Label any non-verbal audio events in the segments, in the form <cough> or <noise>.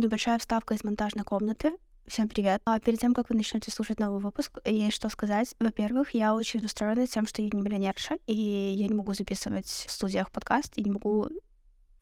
небольшая вставка из монтажной комнаты. Всем привет. А перед тем, как вы начнете слушать новый выпуск, есть что сказать. Во-первых, я очень расстроена тем, что я не миллионерша, и я не могу записывать в студиях подкаст, и не могу...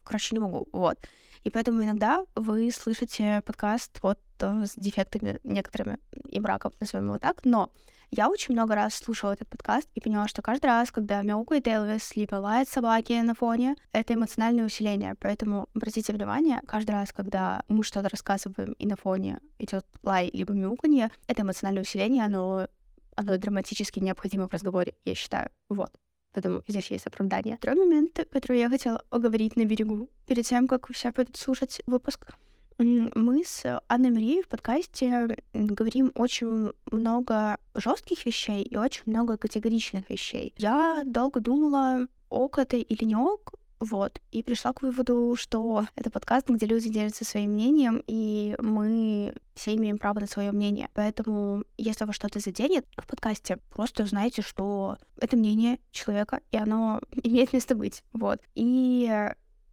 Короче, не могу. Вот. И поэтому иногда вы слышите подкаст вот э, с дефектами некоторыми и браком, назовем его так, но я очень много раз слушала этот подкаст и поняла, что каждый раз, когда мяукает Элвис, либо лает собаки на фоне, это эмоциональное усиление. Поэтому обратите внимание, каждый раз, когда мы что-то рассказываем и на фоне идет лай либо мяуканье, это эмоциональное усиление, оно, оно драматически необходимо в разговоре, я считаю. Вот. Поэтому здесь есть оправдание. Второй момент, который я хотела оговорить на берегу, перед тем, как все пойдут слушать выпуск — мы с Анной Марией в подкасте говорим очень много жестких вещей и очень много категоричных вещей. Я долго думала, ок это или не ок, вот, и пришла к выводу, что это подкаст, где люди делятся своим мнением, и мы все имеем право на свое мнение. Поэтому, если вас что-то заденет в подкасте, просто знайте, что это мнение человека, и оно <laughs> имеет место быть. Вот. И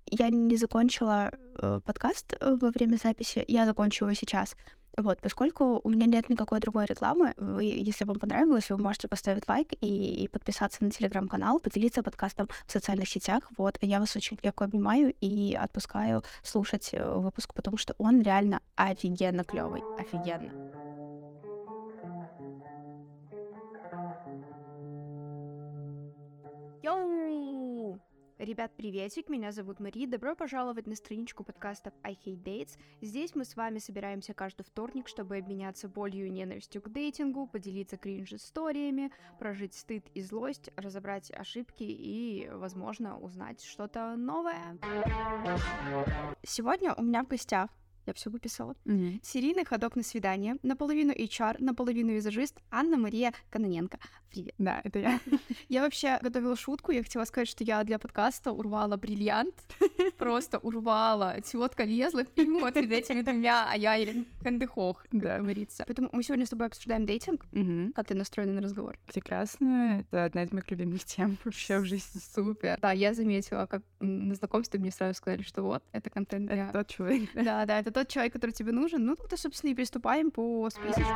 я не закончила э, подкаст э, во время записи, я закончу его сейчас. Вот, поскольку у меня нет никакой другой рекламы, вы, если вам понравилось, вы можете поставить лайк и, и подписаться на телеграм-канал, поделиться подкастом в социальных сетях. Вот, я вас очень легко обнимаю и отпускаю слушать э, выпуск, потому что он реально офигенно клевый, офигенно. Йоу! Ребят, приветик, меня зовут Мари, добро пожаловать на страничку подкастов I Hate Dates. Здесь мы с вами собираемся каждый вторник, чтобы обменяться болью и ненавистью к дейтингу, поделиться кринж-историями, прожить стыд и злость, разобрать ошибки и, возможно, узнать что-то новое. Сегодня у меня в гостях я все выписала. Mm-hmm. Серийный ходок на свидание, наполовину HR, наполовину визажист Анна Мария Каноненко. Привет. Да, это я. <laughs> Я вообще готовила шутку, я хотела сказать, что я для подкаста урвала бриллиант, <laughs> просто урвала. Тетка лезла вперед перед этими двумя, а я или кандыхох, как да. говорится. Поэтому мы сегодня с тобой обсуждаем дейтинг. Как ты настроена на разговор? Прекрасно. Это одна из моих любимых тем вообще в жизни. Супер. Да, я заметила, как на знакомстве мне сразу сказали, что вот, это контент для... Это тот человек. Да, да, это тот человек, который тебе нужен. Ну, тогда, собственно, и приступаем по списочку.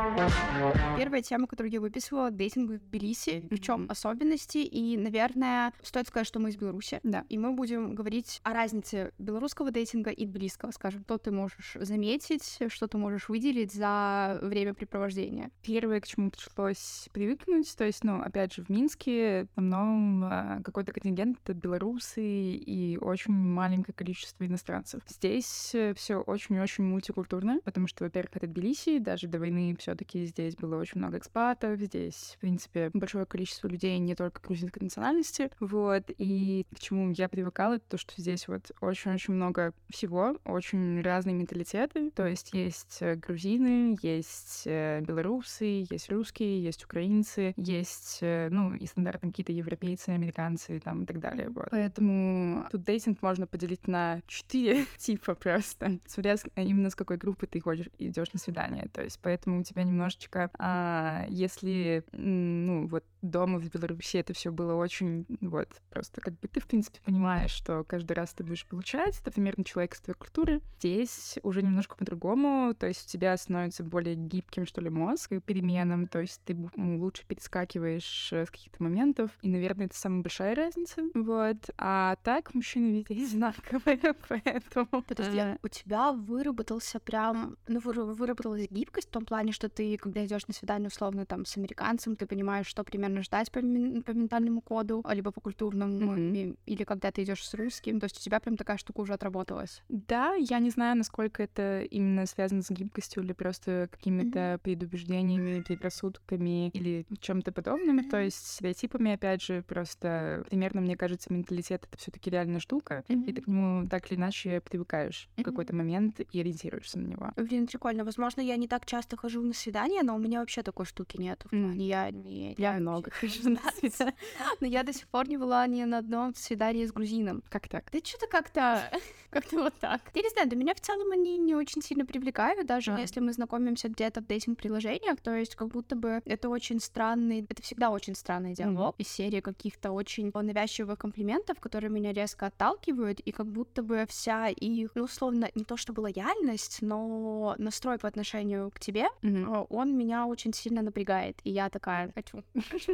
Первая тема, которую я выписывала, дейтинг в Тбилиси. В чем особенности? И, наверное, стоит сказать, что мы из Беларуси. Да. И мы будем говорить о разнице белорусского дейтинга и тбилисского. Скажем, что ты можешь заметить, что ты можешь выделить за времяпрепровождение. Первое, к чему пришлось привыкнуть, то есть, ну, опять же, в Минске в основном а, какой-то контингент это белорусы и очень маленькое количество иностранцев. Здесь все очень-очень очень мультикультурно, потому что, во-первых, это Тбилиси, даже до войны все таки здесь было очень много экспатов, здесь, в принципе, большое количество людей не только грузинской национальности, вот, и к чему я привыкала, это то, что здесь вот очень-очень много всего, очень разные менталитеты, то есть есть э, грузины, есть э, белорусы, есть русские, есть украинцы, есть, э, ну, и стандартно какие-то европейцы, американцы там и так далее, вот. Поэтому тут дейтинг можно поделить на четыре <laughs> типа просто, смотря именно с какой группы ты ходишь, идешь на свидание. То есть поэтому у тебя немножечко, а, если, ну, вот дома в Беларуси это все было очень, вот, просто как бы ты, в принципе, понимаешь, что каждый раз ты будешь получать, это примерно человек из твоей культуры. Здесь уже немножко по-другому, то есть у тебя становится более гибким, что ли, мозг переменам, то есть ты лучше перескакиваешь э, с каких-то моментов, и, наверное, это самая большая разница, вот. А так мужчины везде <laughs> одинаковые, <laughs> поэтому... Подожди, а у тебя выработался прям, ну, выработалась гибкость в том плане, что ты, когда идешь на свидание, условно, там, с американцем, ты понимаешь, что примерно ждать по, по ментальному коду, либо по культурному, mm-hmm. или когда ты идешь с русским. То есть у тебя прям такая штука уже отработалась. Да, я не знаю, насколько это именно связано с гибкостью или просто какими-то mm-hmm. предубеждениями, предрассудками или чем-то подобным. Mm-hmm. То есть стереотипами, опять же, просто примерно, мне кажется, менталитет — это все таки реальная штука, mm-hmm. и ты к нему так или иначе привыкаешь mm-hmm. в какой-то момент и ориентируешься на него. Блин, прикольно. Возможно, я не так часто хожу на свидания, но у меня вообще такой штуки нет. Mm-hmm. Я не... Я много много хожу на свидание. Но я до сих пор не была ни на одном свидании с грузином. Как так? Да что-то как-то... <laughs> Как-то вот так. Я не знаю, для меня в целом они не очень сильно привлекают, даже если мы знакомимся где-то в дейтинг-приложениях, то есть как будто бы это очень странный... Это всегда очень странный диалог из серии каких-то очень навязчивых комплиментов, которые меня резко отталкивают, и как будто бы вся их, ну, условно, не то, что была лояльность, но настрой по отношению к тебе, э, он меня очень сильно напрягает. И я такая, <laughs> хочу.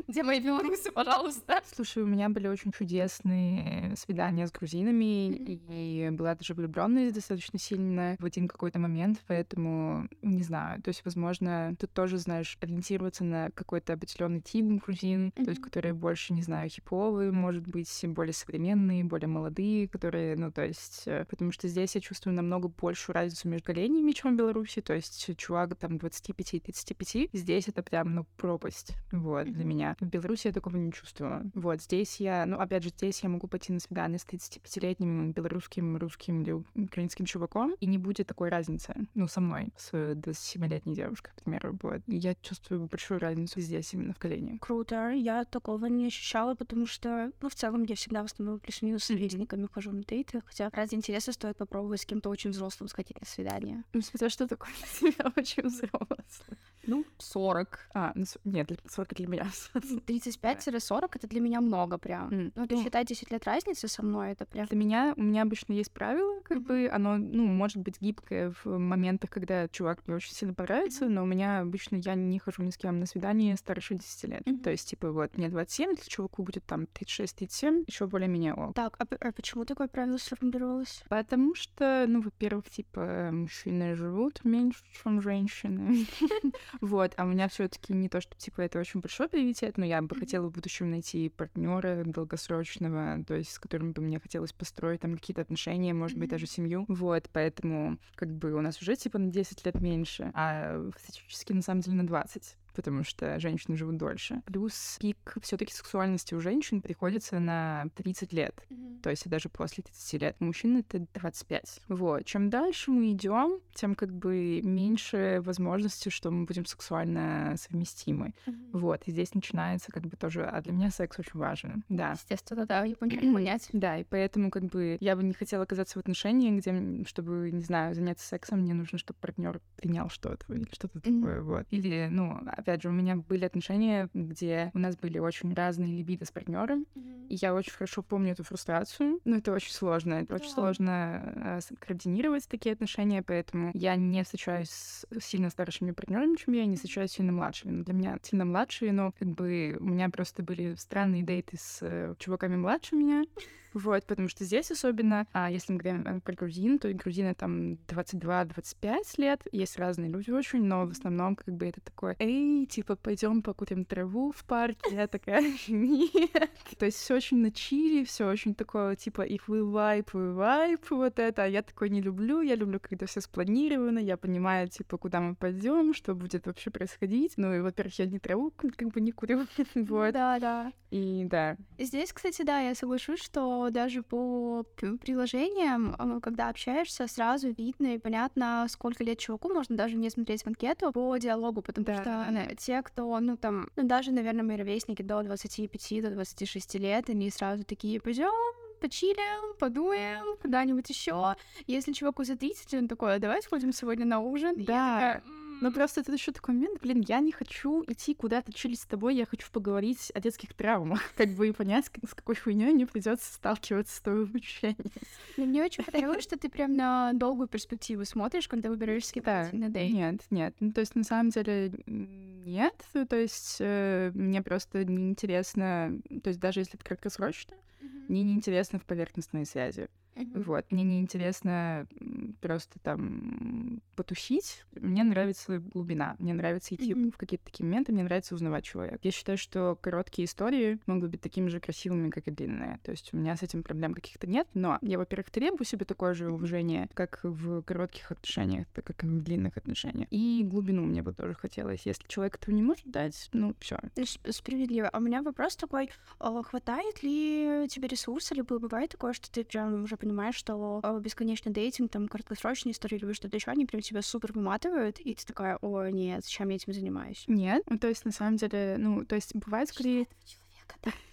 Где мои белорусы, пожалуйста? Слушай, у меня были очень чудесные свидания с грузинами, и была даже влюбленность достаточно сильно в один какой-то момент, поэтому не знаю. То есть, возможно, ты тоже знаешь ориентироваться на какой-то определенный тип грузин, то есть, которые больше, не знаю, хиповые, может быть, более современные, более молодые, которые, ну, то есть, э, потому что здесь я чувствую намного большую разницу между поколениями, чем в Беларуси, то есть чувак там 25-35, здесь это прям, ну, пропасть, вот, для меня. В Беларуси я такого не чувствую. Вот, здесь я, ну, опять же, здесь я могу пойти на свидание с 35-летним белорусским, русским или украинским чуваком, и не будет такой разницы, ну, со мной, с 27-летней девушкой, к примеру, вот. Я чувствую большую разницу здесь именно в колене. Круто, я такого не ощущала, потому что, ну, в целом, я всегда в основном плюс-минус с сверстниками хожу на дейты, хотя ради интереса стоит попробовать с кем-то очень взрослым сходить на свидание. Смотря что такое тебя <laughs> очень взрослый. Ну, 40. А, ну, нет, для- 40 для меня. <laughs> 35-40 это для меня много прям. М, Ну, ты ну, считай 10 лет разницы со мной, это прям... Для меня, у меня обычно есть правило, как Мгм. бы, оно, ну, может быть гибкое в моментах, когда чувак мне очень сильно понравится, но у меня обычно, я не хожу ни с кем на свидание старше 10 лет. Мгм. То есть, типа, вот, мне 27, если чуваку будет там 36-37, еще более-менее ок. Так, а, а почему такое правило сформулировалось? Потому что, ну, во-первых, типа, мужчины живут меньше, чем женщины. <laughs> Вот, а у меня все таки не то, что, типа, это очень большой приоритет, но я бы хотела в будущем найти партнера долгосрочного, то есть с которым бы мне хотелось построить там какие-то отношения, может быть, даже семью. Вот, поэтому, как бы, у нас уже, типа, на 10 лет меньше, а статистически, на самом деле, на 20 потому что женщины живут дольше. Плюс пик все таки сексуальности у женщин приходится на 30 лет. То есть даже после 30 лет. Мужчин это 25. Вот. Чем дальше мы идем, тем как бы меньше возможности, что мы будем сексуально совместимы. Мгм. Вот. И здесь начинается как бы тоже... А для меня секс очень важен. Да. Естественно, да, я поняла, <clears throat> понять. Да, и поэтому как бы я бы не хотела оказаться в отношениях, где, чтобы, не знаю, заняться сексом, мне нужно, чтобы партнер принял что-то или что-то Мгм. такое, вот. Или, ну, опять же, у меня были отношения, где у нас были очень разные либидо с партнером, и я очень хорошо помню эту фрустрацию. Но это очень сложно. Это очень Да. сложно э, с- координировать такие отношения, поэтому я не встречаюсь с сильно старшими партнерами, чем я, не встречаюсь сильно младшими. Но для меня сильно младшие, но как бы у меня просто были странные дейты с э, чуваками младше меня. Вот, потому что здесь особенно, а если мы говорим э, про грузин, то и грузины там 22-25 лет, есть разные люди очень, но в основном как бы это такое, эй, типа, пойдем покурим траву в парке, я такая, <laughs> нет. То есть все очень на чили, все очень такое, типа, их вы вайп, вы вайп, вот это, а я такое не люблю, я люблю, когда все спланировано, я понимаю, типа, куда мы пойдем, что будет вообще происходить. Ну и, во-первых, я не траву как бы не курю, <laughs> вот, Да, да. и да, Здесь, кстати, да, я соглашусь, что даже по приложениям, а, когда общаешься, сразу видно и понятно, сколько лет чуваку, можно даже не смотреть в анкету по диалогу, потому Да. что э, те, кто, ну там, ну даже, наверное, мои ровесники до 25, до 26 лет, они сразу такие, пойдем почилим, подуем, куда-нибудь еще. Если чуваку за 30, он такой, «А давай сходим сегодня на ужин. И я Да. такая, Но просто это еще такой момент, блин, я не хочу идти куда-то чилить с тобой, я хочу поговорить о детских травмах, <laughs> как бы и понять, с какой хуйней мне придется сталкиваться с твоим обучением. Но мне очень понравилось, что ты прям на долгую перспективу смотришь, когда выбираешь Да, на дейт. Нет, нет. Ну, то есть, на самом деле, нет. Ну, То есть, э, мне просто неинтересно, то есть, даже если это краткосрочно, мне неинтересно в поверхностные связи. Вот, мне неинтересно просто там потусить. Мне нравится глубина, мне нравится идти Мгм. в какие-то такие моменты, мне нравится узнавать человека. Я считаю, что короткие истории могут быть такими же красивыми, как и длинные. То есть у меня с этим проблем каких-то нет, но я, во-первых, требую себе такое же уважение, как в коротких отношениях, так как и в длинных отношениях. И глубину мне бы тоже хотелось. Если человек этого не может дать, ну, все. Справедливо. А у меня вопрос такой, а, хватает ли тебе ресурса, либо бывает такое, что ты прям уже понимаешь, что а, бесконечный дейтинг, там, краткосрочные истории, либо что-то еще, они прям тебя супер выматывают, и ты такая, о, нет, зачем я этим занимаюсь? Нет, ну, то есть, на самом деле, ну, то есть, бывает скорее...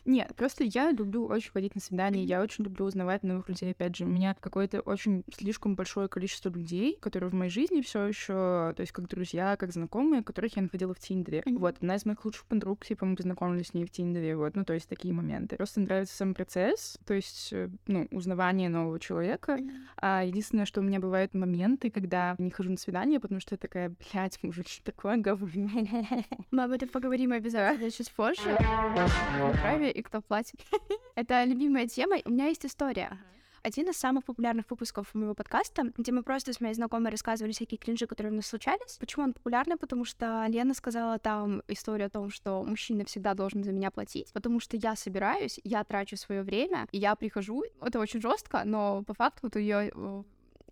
Нет, просто я люблю очень ходить на свидания, я очень люблю узнавать новых людей. Опять же, у меня какое-то очень слишком большое количество людей, которые в моей жизни все еще, то есть как друзья, как знакомые, которых я находила в Тиндере. Вот, одна из моих лучших подруг, типа, мы познакомились с ней в Тиндере, вот, ну, то есть такие моменты. Просто нравится сам процесс, то есть, э, ну, узнавание нового человека. А единственное, что у меня бывают моменты, когда не хожу на свидание, потому что я такая, блядь, мужик, такое говно. Мы об этом поговорим обязательно чуть позже. Праве и кто платит. <laughs> Это любимая тема. У меня есть история. Один из самых популярных выпусков моего подкаста, где мы просто с моей знакомой рассказывали всякие кринжи, которые у нас случались. Почему он популярный? Потому что Лена сказала там историю о том, что мужчина всегда должен за меня платить, потому что я собираюсь, я трачу свое время, и я прихожу. Это очень жестко, но по факту вот ее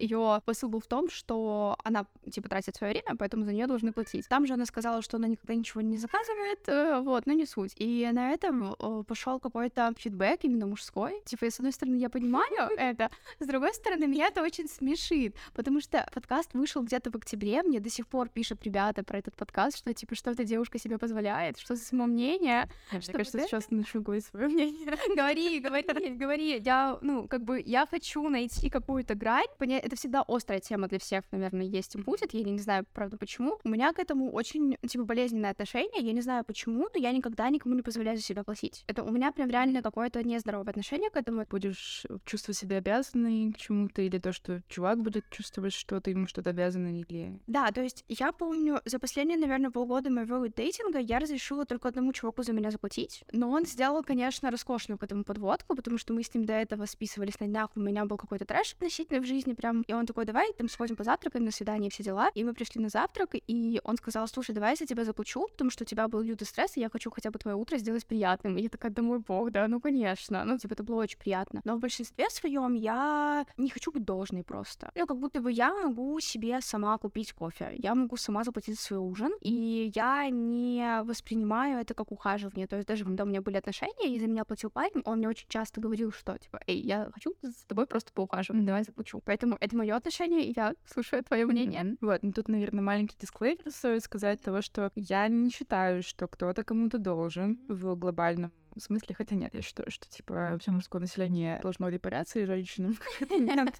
ее посыл был в том, что она, типа, тратит свое время, поэтому за нее должны платить. Там же она сказала, что она никогда ничего не заказывает, э, вот, но не суть. И на этом э, пошел какой-то фидбэк именно мужской. Типа, с одной стороны, я понимаю <laughs> это, с другой стороны, меня это очень смешит, потому что подкаст вышел где-то в октябре, мне до сих пор пишут ребята про этот подкаст, что, типа, что эта девушка себе позволяет, что за самомнение. Мне кажется, сейчас начну говорить свое мнение. Говори, говори, говори. Я, ну, как бы, я хочу найти какую-то грань, понять, это всегда острая тема для всех, наверное, есть и будет. Я не знаю, правда, почему. У меня к этому очень, типа, болезненное отношение. Я не знаю, почему, но я никогда никому не позволяю за себя платить. Это у меня прям реально какое-то нездоровое отношение к этому. Будешь чувствовать себя обязанной к чему-то, или то, что чувак будет чувствовать, что ты ему что-то обязана, или... Да, то есть я помню, за последние, наверное, полгода моего дейтинга я разрешила только одному чуваку за меня заплатить. Но он сделал, конечно, роскошную к этому подводку, потому что мы с ним до этого списывались на днях, у меня был какой-то трэш относительно в жизни, прям и он такой, давай там сходим позавтракаем, на свидание, все дела. И мы пришли на завтрак, и он сказал, слушай, давай я за тебя заплачу, потому что у тебя был лютый стресс, и я хочу хотя бы твое утро сделать приятным. И я такая, да мой бог, да, ну конечно. Ну, типа, это было очень приятно. Но в большинстве своем я не хочу быть должной просто. Ну, как будто бы я могу себе сама купить кофе, я могу сама заплатить за свой ужин, и я не воспринимаю это как ухаживание. То есть даже когда у меня были отношения, и за меня платил парень, он мне очень часто говорил, что, типа, эй, я хочу с тобой просто поухаживать, давай заплачу. Поэтому это мое отношение, и я слушаю твое мнение. Вот, ну тут, наверное, маленький дисклеймер стоит сказать того, что я не считаю, что кто-то кому-то должен в глобальном смысле, хотя нет, я считаю, что, типа, все мужское население должно репарации женщинам. <laughs> Нет,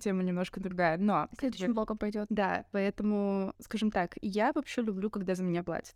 тема немножко другая, но... Следующим блоком пойдет. Да, поэтому, скажем так, я вообще люблю, когда за меня платят.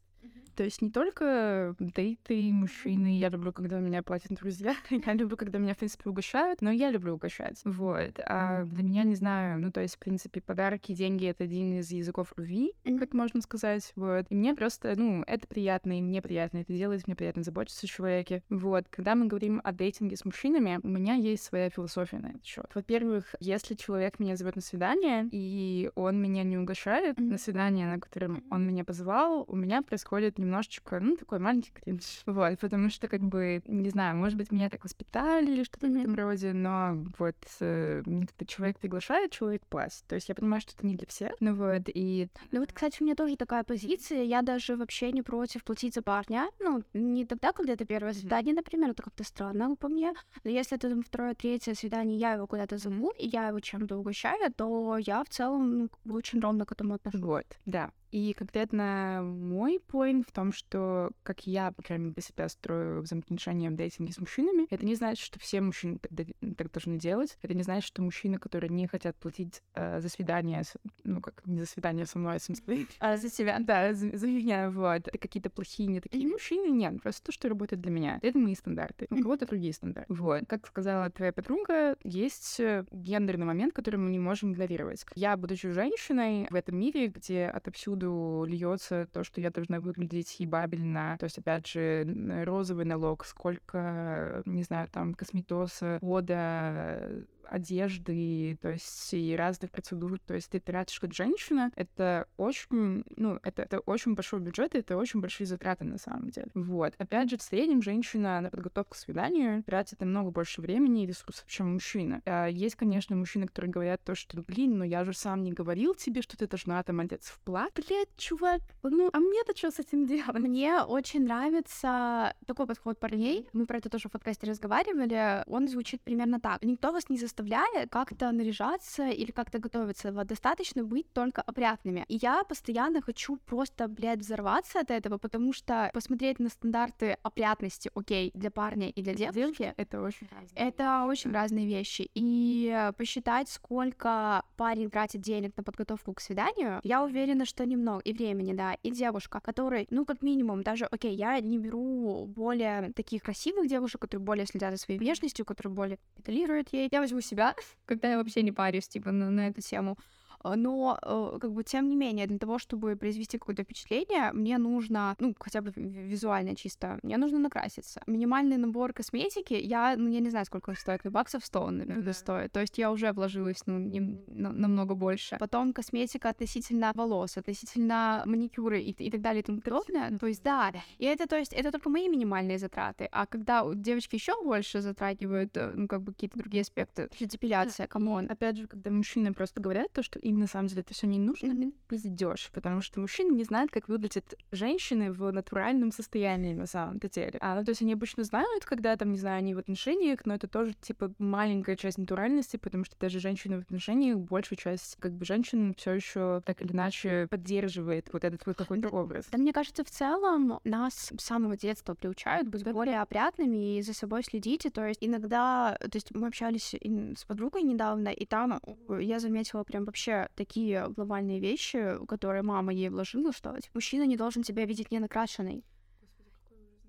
То есть не только дейты, мужчины, я люблю, когда меня платят друзья, <laughs> я люблю, когда меня, в принципе, угощают, но я люблю угощать. Вот. А для меня, не знаю, ну, то есть, в принципе, подарки, деньги — это один из языков любви, как можно сказать, вот. И мне просто, ну, это приятно, и мне приятно, это делает мне приятно заботиться о человеке. Вот. Когда мы говорим о дейтинге с мужчинами, у меня есть своя философия на этот счет. Во-первых, если человек меня зовет на свидание, и он меня не угощает на свидание, на котором он меня позвал, у меня происходит немножечко, ну, такой маленький кринж. Вот, потому что, как бы, не знаю, может быть, меня так воспитали или что-то в этом роде, но вот э, когда человек приглашает, человек платит. То есть я понимаю, что это не для всех. Ну вот, и... Ну вот, кстати, у меня тоже такая позиция. Я даже вообще не против платить за парня. Ну, не тогда, когда это первое свидание, например, это как-то странно по мне. Но если это там второе, третье свидание, я его куда-то зову, и я его чем-то угощаю, то я в целом ну, очень ровно к этому отношусь. Вот, да. И конкретно мой поинт в том, что как я, по крайней мере, для себя строю взаимоотношения в дейтинге с мужчинами, это не значит, что все мужчины так, так должны делать. Это не значит, что мужчины, которые не хотят платить э, за свидание, ну как не за свидание со мной, а смысле, <laughs> а за себя, да, за, за меня, вот, это какие-то плохие, не такие мужчины, нет, просто то, что работает для меня. Это мои стандарты. У кого-то другие стандарты. Вот. Как сказала твоя подруга, есть э, гендерный момент, который мы не можем игнорировать. Я, будучи женщиной в этом мире, где отовсюду повсюду льется то, что я должна выглядеть ебабельно. То есть, опять же, розовый налог, сколько, не знаю, там, косметоса, вода, одежды, то есть и разных процедур. То есть ты тратишь как женщина, это очень, ну, это, это очень большой бюджет, и это очень большие затраты на самом деле. Вот. Опять же, в среднем женщина на подготовку к свиданию тратит намного больше времени и ресурсов, чем мужчина. А есть, конечно, мужчины, которые говорят то, что, блин, ну я же сам не говорил тебе, что ты должна там одеться в плат. Блядь, чувак, ну, а мне-то что с этим делать? Мне очень нравится такой подход парней. Мы про это тоже в подкасте разговаривали. Он звучит примерно так. Никто вас не заставляет заставляли как-то наряжаться или как-то готовиться. Вот достаточно быть только опрятными. И я постоянно хочу просто, блядь, взорваться от этого, потому что посмотреть на стандарты опрятности, окей, для парня и для девушки, это очень разные. это очень разные вещи. И посчитать, сколько парень тратит денег на подготовку к свиданию, я уверена, что немного. И времени, да. И девушка, которой, ну, как минимум, даже, окей, я не беру более таких красивых девушек, которые более следят за своей внешностью, которые более педалируют ей. Я возьму себя, когда я вообще не парюсь, типа, на, на эту тему. А, но, э, как бы, тем не менее, для того, чтобы произвести какое-то впечатление, мне нужно, ну, хотя бы визуально чисто, мне нужно накраситься. Минимальный набор косметики, я, ну, я не знаю, сколько он стоит, но баксов 100 он, наверное, стоит. То есть я уже вложилась, ну, не, на, намного больше. Потом косметика относительно волос, относительно маникюры и, и так далее и тому подобное. То есть, да, и это, то есть, это только мои минимальные затраты. А когда девочки еще больше затрагивают, э, ну, как бы, какие-то другие аспекты, депиляция, come on. Опять же, когда мужчины просто говорят то, что им на самом деле это все не нужно, mm-hmm. пиздешь, потому что мужчины не знают, как выглядят женщины в натуральном состоянии на самом деле. А, ну, то есть они обычно знают, когда там, не знаю, они в отношениях, но это тоже, типа, маленькая часть натуральности, потому что даже женщины в отношениях, большую часть, как бы, женщин все еще так или иначе поддерживает вот этот вот какой-то образ. Да, мне кажется, в целом нас с самого детства приучают быть более опрятными и за собой следить. то есть иногда, то есть мы общались с подругой недавно, и там я заметила прям вообще такие глобальные вещи, которые мама ей вложила, что типа, мужчина не должен тебя видеть не накрашенной.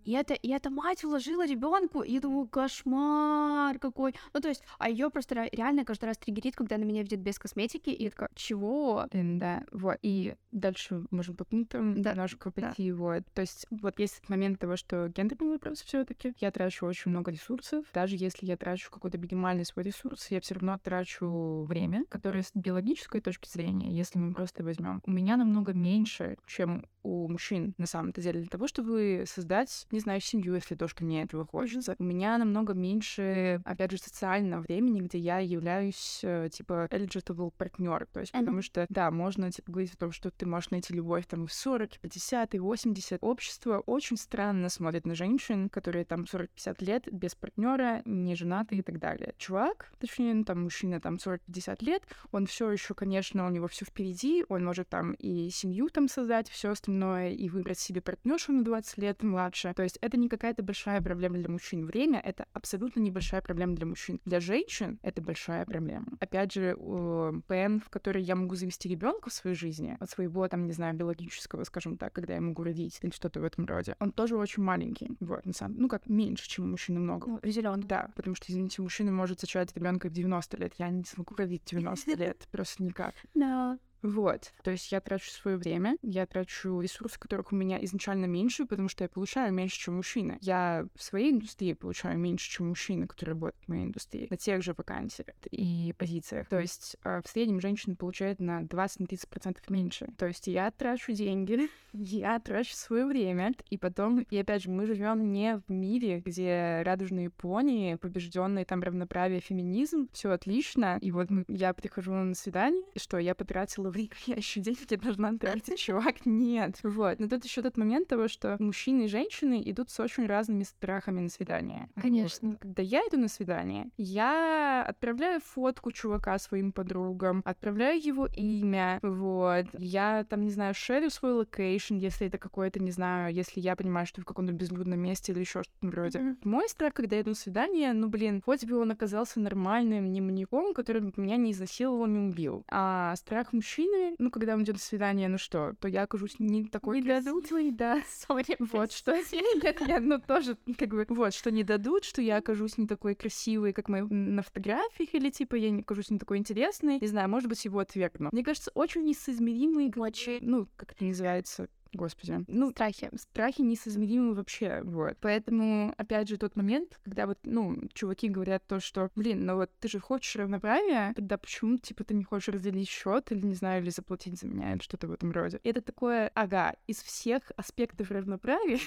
И это, и эта мать вложила ребенку, и я думаю, кошмар какой. Ну, то есть, а ее просто реально каждый раз триггерит, когда она меня видит без косметики, и я такая, чего? Да, вот. И дальше можем по пунктам да. немножко пойти, да. То есть, вот есть этот момент того, что гендерный вопрос все таки Я трачу очень много ресурсов. Даже если я трачу какой-то минимальный свой ресурс, я все равно трачу время, которое с биологической точки зрения, если мы просто возьмем, у меня намного меньше, чем у мужчин на самом-то деле для того, чтобы создать, не знаю, семью, если то, что мне этого хочется. У меня намного меньше, опять же, социального времени, где я являюсь, э, типа, eligible партнер. То есть, потому что, да, можно, типа, говорить о том, что ты можешь найти любовь там в 40, 50 и 80. Общество очень странно смотрит на женщин, которые там 40-50 лет без партнера, не женаты и так далее. Чувак, точнее, ну, там, мужчина там 40-50 лет, он все еще, конечно, у него все впереди, он может там и семью там создать, все остальное и выбрать себе партнершу на 20 лет младше. То есть это не какая-то большая проблема для мужчин. Время — это абсолютно небольшая проблема для мужчин. Для женщин это большая проблема. Опять же, ПН, в который я могу завести ребенка в своей жизни, от своего, там, не знаю, биологического, скажем так, когда я могу родить или что-то в этом роде, он тоже очень маленький. Вот, на самом ну, как меньше, чем у мужчины много. Ну, определенно. Да, потому что, извините, мужчина может зачать ребенка в 90 лет. Я не смогу родить 90 <laughs> лет, просто никак. Да. Вот. То есть я трачу свое время, я трачу ресурсы, которых у меня изначально меньше, потому что я получаю меньше, чем мужчина. Я в своей индустрии получаю меньше, чем мужчина, который работает в моей индустрии, на тех же вакансиях и позициях. То есть э, в среднем женщина получает на 20-30% меньше. То есть я трачу деньги, <laughs> я трачу свое время, и потом, и опять же, мы живем не в мире, где радужные пони, побежденные там равноправие, феминизм, все отлично, и вот я прихожу на свидание, что я потратила было <laughs> я еще деньги должна тратить, чувак, нет. Вот. Но тут еще тот момент того, что мужчины и женщины идут с очень разными страхами на свидание. Конечно. Вот. Когда я иду на свидание, я отправляю фотку чувака своим подругам, отправляю его имя, вот. Я там, не знаю, шерю свой location, если это какой-то, не знаю, если я понимаю, что в каком-то безлюдном месте или еще что-то вроде. Mm-hmm. Мой страх, когда я иду на свидание, ну, блин, хоть бы он оказался нормальным, не маньяком, который меня не изнасиловал, не убил. А страх мужчин мужчины, ну, когда мы идем на свидание, ну что, то я окажусь не такой не дадут, да, сори, вот, что нет, нет, <laughs> ну, тоже, как бы, вот, что не дадут, что я окажусь не такой красивой, как мы на фотографиях, или, типа, я не окажусь не такой интересной, не знаю, может быть, его отвергну. Мне кажется, очень несоизмеримый, очень, ну, как это называется, Господи. Ну, страхи. Страхи несоизмеримы вообще, вот. Поэтому, опять же, тот момент, когда вот, ну, чуваки говорят то, что, блин, ну вот ты же хочешь равноправия, тогда почему, типа, ты не хочешь разделить счет или, не знаю, или заплатить за меня, или что-то в этом роде. Это такое, ага, из всех аспектов равноправия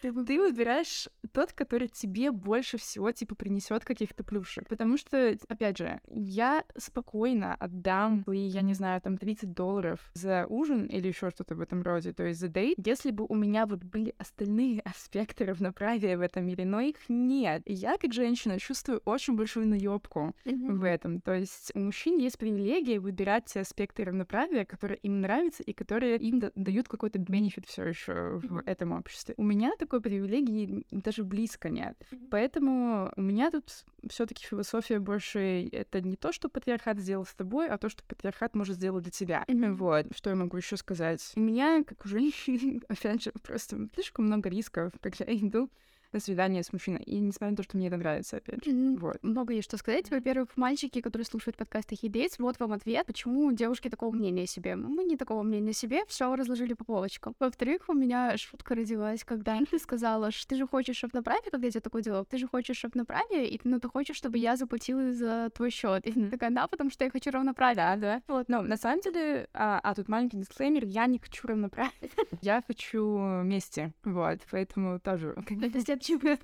ты, ты выбираешь тот, который тебе больше всего, типа, принесет каких-то плюшек. Потому что, опять же, я спокойно отдам свои, я не знаю, там, 30 долларов за ужин или еще что-то в этом роде. То есть за дейт, если бы у меня вот были остальные <laughs> аспекты равноправия в этом мире, но их нет. И я, как женщина, чувствую очень большую наебку mm-hmm. в этом. То есть у мужчин есть привилегия выбирать те аспекты равноправия, которые им нравятся и которые им дают какой-то бенефит все еще в этом обществе. У меня такой привилегии даже близко нет. Поэтому у меня тут все-таки философия больше это не то, что патриархат сделал с тобой, а то, что патриархат может сделать для тебя. Вот. Что я могу еще сказать? У меня, как у женщины, <laughs> опять же, просто слишком много рисков, когда я иду на свидание с мужчиной. И несмотря на то, что мне это нравится, опять же. Mm-hmm. Вот. Много есть что сказать. Во-первых, мальчики, которые слушают подкасты Хидейс, вот вам ответ, почему девушки такого мнения о себе. Мы не такого мнения о себе, все разложили по полочкам. Во-вторых, у меня шутка родилась, когда <laughs> ты сказала, что ты же хочешь равноправие, когда я тебе такой делал, ты же хочешь равноправие, и ну, ты хочешь, чтобы я заплатила за твой счет. И ты такая, да, потому что я хочу равноправие. Да, да. Вот, но на самом деле, а, а тут маленький дисклеймер, я не хочу равноправие. <laughs> Я хочу вместе. Вот, поэтому тоже. <laughs> <laughs> Типа,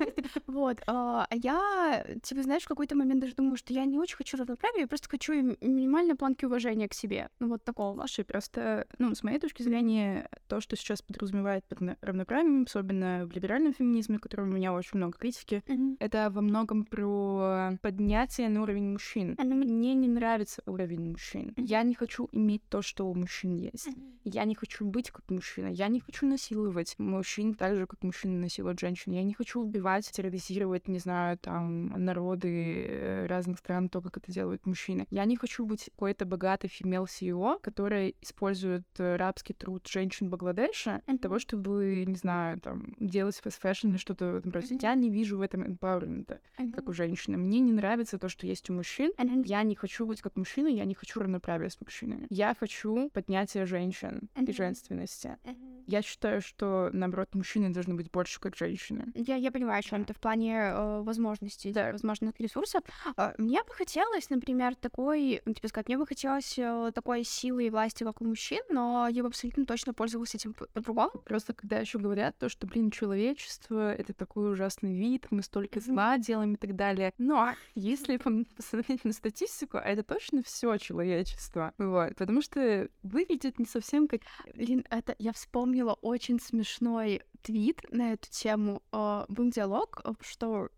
вот. А, а я, типа, знаешь, в какой-то момент даже думаю, что я не очень хочу равноправия, я просто хочу минимальной планки уважения к себе. Ну, вот такого. Слушай, просто, ну, с моей точки зрения, то, что сейчас подразумевает под равноправием, особенно в либеральном феминизме, которого у меня очень много критики, mm-hmm. это во многом про поднятие на уровень мужчин. Mm-hmm. Мне не нравится уровень мужчин. Mm-hmm. Я не хочу иметь то, что у мужчин есть. Mm-hmm. Я не хочу быть как мужчина. Я не хочу насиловать мужчин так же, как мужчины насилуют женщин. Я не хочу убивать, терроризировать, не знаю, там, народы разных стран, то, как это делают мужчины. Я не хочу быть какой-то богатой female CEO, которая использует рабский труд женщин Бангладеша для того, чтобы, не знаю, там, делать fast fashion или что-то в этом роде. Я не вижу в этом empowerment, как у женщины. Мне не нравится то, что есть у мужчин. Я не хочу быть как мужчина, я не хочу равноправия с мужчинами. Я хочу поднятия женщин и женственности. Я считаю, что, наоборот, мужчины должны быть больше как женщины. Я, я понимаю, о чем ты в плане э, возможностей, да. возможных ресурсов. Э, мне бы хотелось, например, такой, ну, типа сказать, мне бы хотелось э, такой силы и власти, как у мужчин, но я бы абсолютно точно пользовалась этим по-другому. Просто когда еще говорят то, что, блин, человечество — это такой ужасный вид, мы столько зла делаем и так далее. Но если <laughs> посмотреть на статистику, это точно все человечество. Вот. Потому что выглядит не совсем как... Блин, это я вспомнила очень смешной твит на эту тему. Э, был диалог, э, что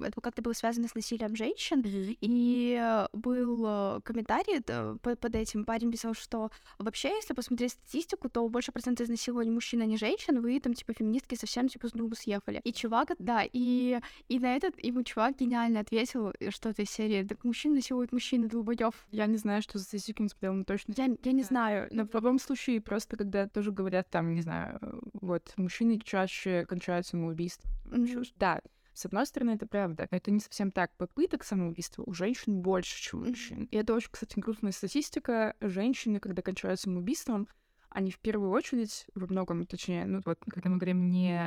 это как-то было связано с насилием женщин, и э, был э, комментарий под этим. Парень писал, что вообще, если посмотреть статистику, то больше процента изнасилований мужчин, а не женщин, вы там, типа, феминистки совсем, типа, с дуба съехали. И чувак, да, и, и на этот ему чувак гениально ответил что-то из серии, так мужчин насилуют мужчины, долбоёб. Я не знаю, что за статистику он смотрел, но точно... Я, я не знаю. Но в любом случае, просто когда тоже говорят, там, не знаю, вот, мужчины чаще кончают самоубийством. Mm-hmm. Да, с одной стороны, это правда. Это не совсем так. Попыток самоубийства у женщин больше, чем у мужчин. И это очень, кстати, грустная статистика. Женщины, когда кончают самоубийством, они в первую очередь, во многом, точнее, ну вот, когда мы говорим не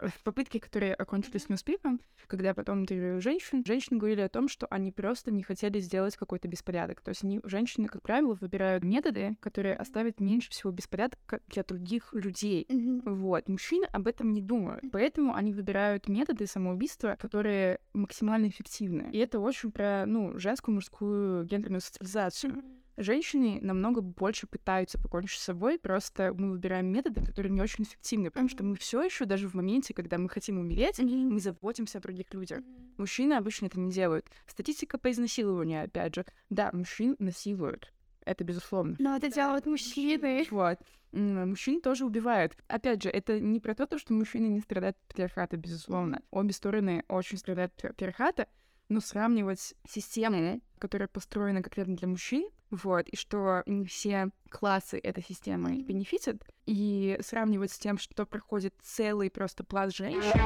э, попытки, которые окончились неуспехом, когда потом интервью женщин, женщины говорили о том, что они просто не хотели сделать какой-то беспорядок. То есть они, женщины, как правило, выбирают методы, которые оставят меньше всего беспорядка для других людей. Mm-hmm. Вот. Мужчины об этом не думают. Поэтому они выбирают методы самоубийства, которые максимально эффективны. И это очень про, ну, женскую, мужскую гендерную социализацию. Mm-hmm. Женщины намного больше пытаются покончить с собой, просто мы выбираем методы, которые не очень эффективны, потому что мы все еще даже в моменте, когда мы хотим умереть, мы заботимся о других людях. Мужчины обычно это не делают. Статистика по изнасилованию, опять же. Да, мужчин насилуют. Это безусловно. Но это делают мужчины. Вот. Мужчин тоже убивают. Опять же, это не про то, что мужчины не страдают от патриархата, безусловно. Обе стороны очень страдают от патриархата, но сравнивать систему, которая построена конкретно для мужчин, вот, и что не все классы этой системы бенефитят, и сравнивать с тем, что проходит целый просто пласт женщин.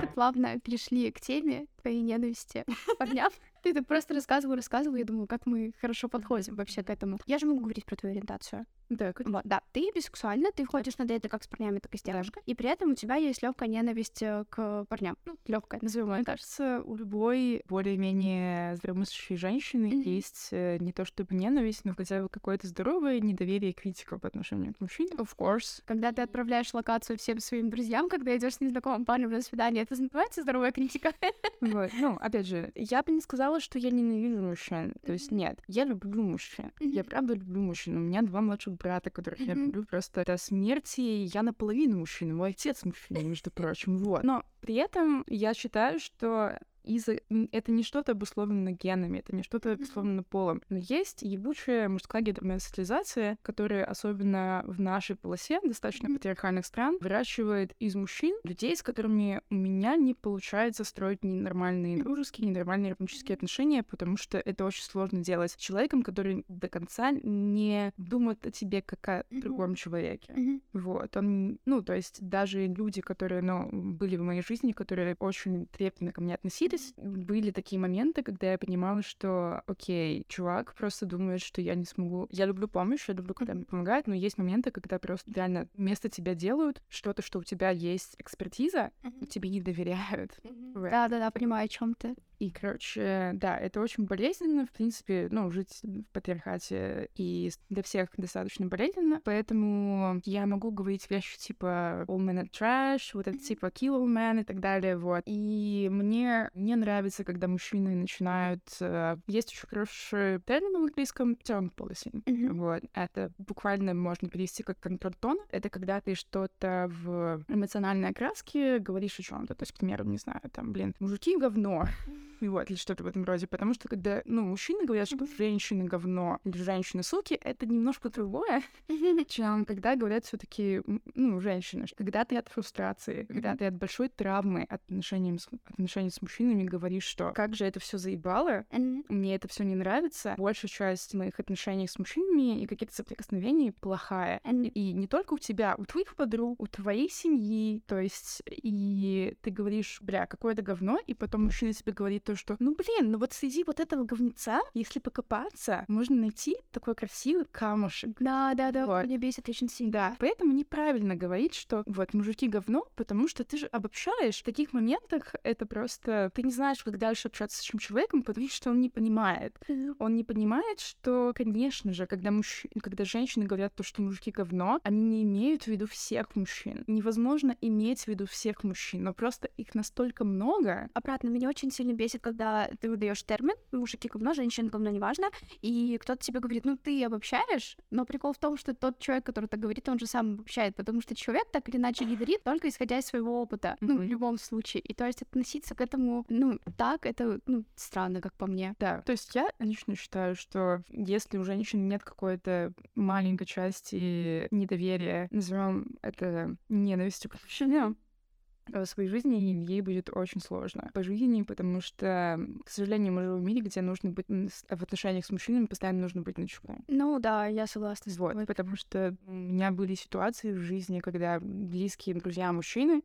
Мы плавно перешли к теме твоей ненависти <laughs> парням. Ты это просто рассказывала, рассказывала, я думаю, как мы хорошо подходим вообще к этому. Я же могу говорить про твою ориентацию. Да. Вот, да, ты бисексуальна, ты ходишь на дейты как с парнями, так и с девушкой, и при этом у тебя есть легкая ненависть э, к парням. Ну, легкая, назовем Мне кажется, у любой более-менее здравомыслящей работающей женщины mm-hmm. есть э, не то чтобы ненависть, но хотя бы какое-то здоровое недоверие критика по отношению к мужчине. Of course. Когда ты отправляешь локацию всем своим друзьям, когда идешь с незнакомым парнем на свидание, это называется здоровая критика. <laughs> Вот. Ну, опять же, я бы не сказала, что я ненавижу мужчин. То есть нет, я люблю мужчин. Я правда люблю мужчин. У меня два младших брата, которых я люблю просто до смерти. Я наполовину мужчина, мой отец мужчина, между прочим. Вот. Но при этом я считаю, что из-за... Это не что-то обусловлено генами, это не что-то обусловлено полом. Но есть ебучая мужская гендерная социализация, которая особенно в нашей полосе достаточно патриархальных стран выращивает из мужчин людей, с которыми у меня не получается строить ни нормальные дружеские, ни нормальные романтические отношения, потому что это очень сложно делать с человеком, который до конца не думает о тебе как о другом человеке. Вот. Он, ну, то есть даже люди, которые, ну, были в моей жизни, которые очень трепетно ко мне относились, случались, были такие моменты, когда я понимала, что, окей, чувак просто думает, что я не смогу. Я люблю помощь, я люблю, когда мне помогают, но есть моменты, когда просто реально вместо тебя делают что-то, что у тебя есть экспертиза, тебе не доверяют. Да-да-да, понимаю, о чем ты. И, короче, да, это очень болезненно, в принципе, ну, жить в патриархате и для всех достаточно болезненно, поэтому я могу говорить вещи типа all men are trash, вот это типа kill all men и так далее, вот. И мне не нравится, когда мужчины начинают... Uh, есть очень хороший термин в английском turn policy, mm-hmm. вот. Это буквально можно перевести как контроль тона. Это когда ты что-то в эмоциональной окраске говоришь о чем то То есть, к примеру, не знаю, там, блин, мужики говно. Вот, или что-то в этом роде. Потому что когда, ну, мужчины говорят, что женщины говно или женщины суки, это немножко другое, <laughs> чем когда говорят все таки ну, женщины. Когда ты от фрустрации, когда ты от большой травмы отношений, отношений с мужчинами говоришь, что как же это все заебало, мне это все не нравится, большая часть моих отношений с мужчинами и каких-то соприкосновений плохая. И не только у тебя, у твоих подруг, у твоей семьи, то есть, и ты говоришь, бля, какое-то говно, и потом мужчина тебе говорит то, что, ну блин, ну вот среди вот этого говнеца, если покопаться, можно найти такой красивый камушек. Да, да, да, вот. меня бесит очень сильно. Да, поэтому неправильно говорить, что вот мужики говно, потому что ты же обобщаешь. В таких моментах это просто... Ты не знаешь, как дальше общаться с этим человеком, потому что он не понимает. Он не понимает, что, конечно же, когда, мужч... когда женщины говорят то, что мужики говно, они не имеют в виду всех мужчин. Невозможно иметь в виду всех мужчин, но просто их настолько много. Обратно, меня очень сильно бесит, когда ты выдаешь термин, мужики говно, женщины говно, неважно, и кто-то тебе говорит, ну ты обобщаешь, но прикол в том, что тот человек, который так говорит, он же сам обобщает, потому что человек так или иначе говорит только исходя из своего опыта, ну, в любом случае. И то есть относиться к этому, ну, так, это, ну, странно, как по мне. Да, то есть я лично считаю, что если у женщины нет какой-то маленькой части недоверия, назовем это ненавистью к мужчинам, своей жизни, ей будет очень сложно по жизни, потому что, к сожалению, мы живем в мире, где нужно быть в отношениях с мужчинами, постоянно нужно быть на чеку. Ну да, я согласна с тобой. Вот, потому что у меня были ситуации в жизни, когда близкие друзья мужчины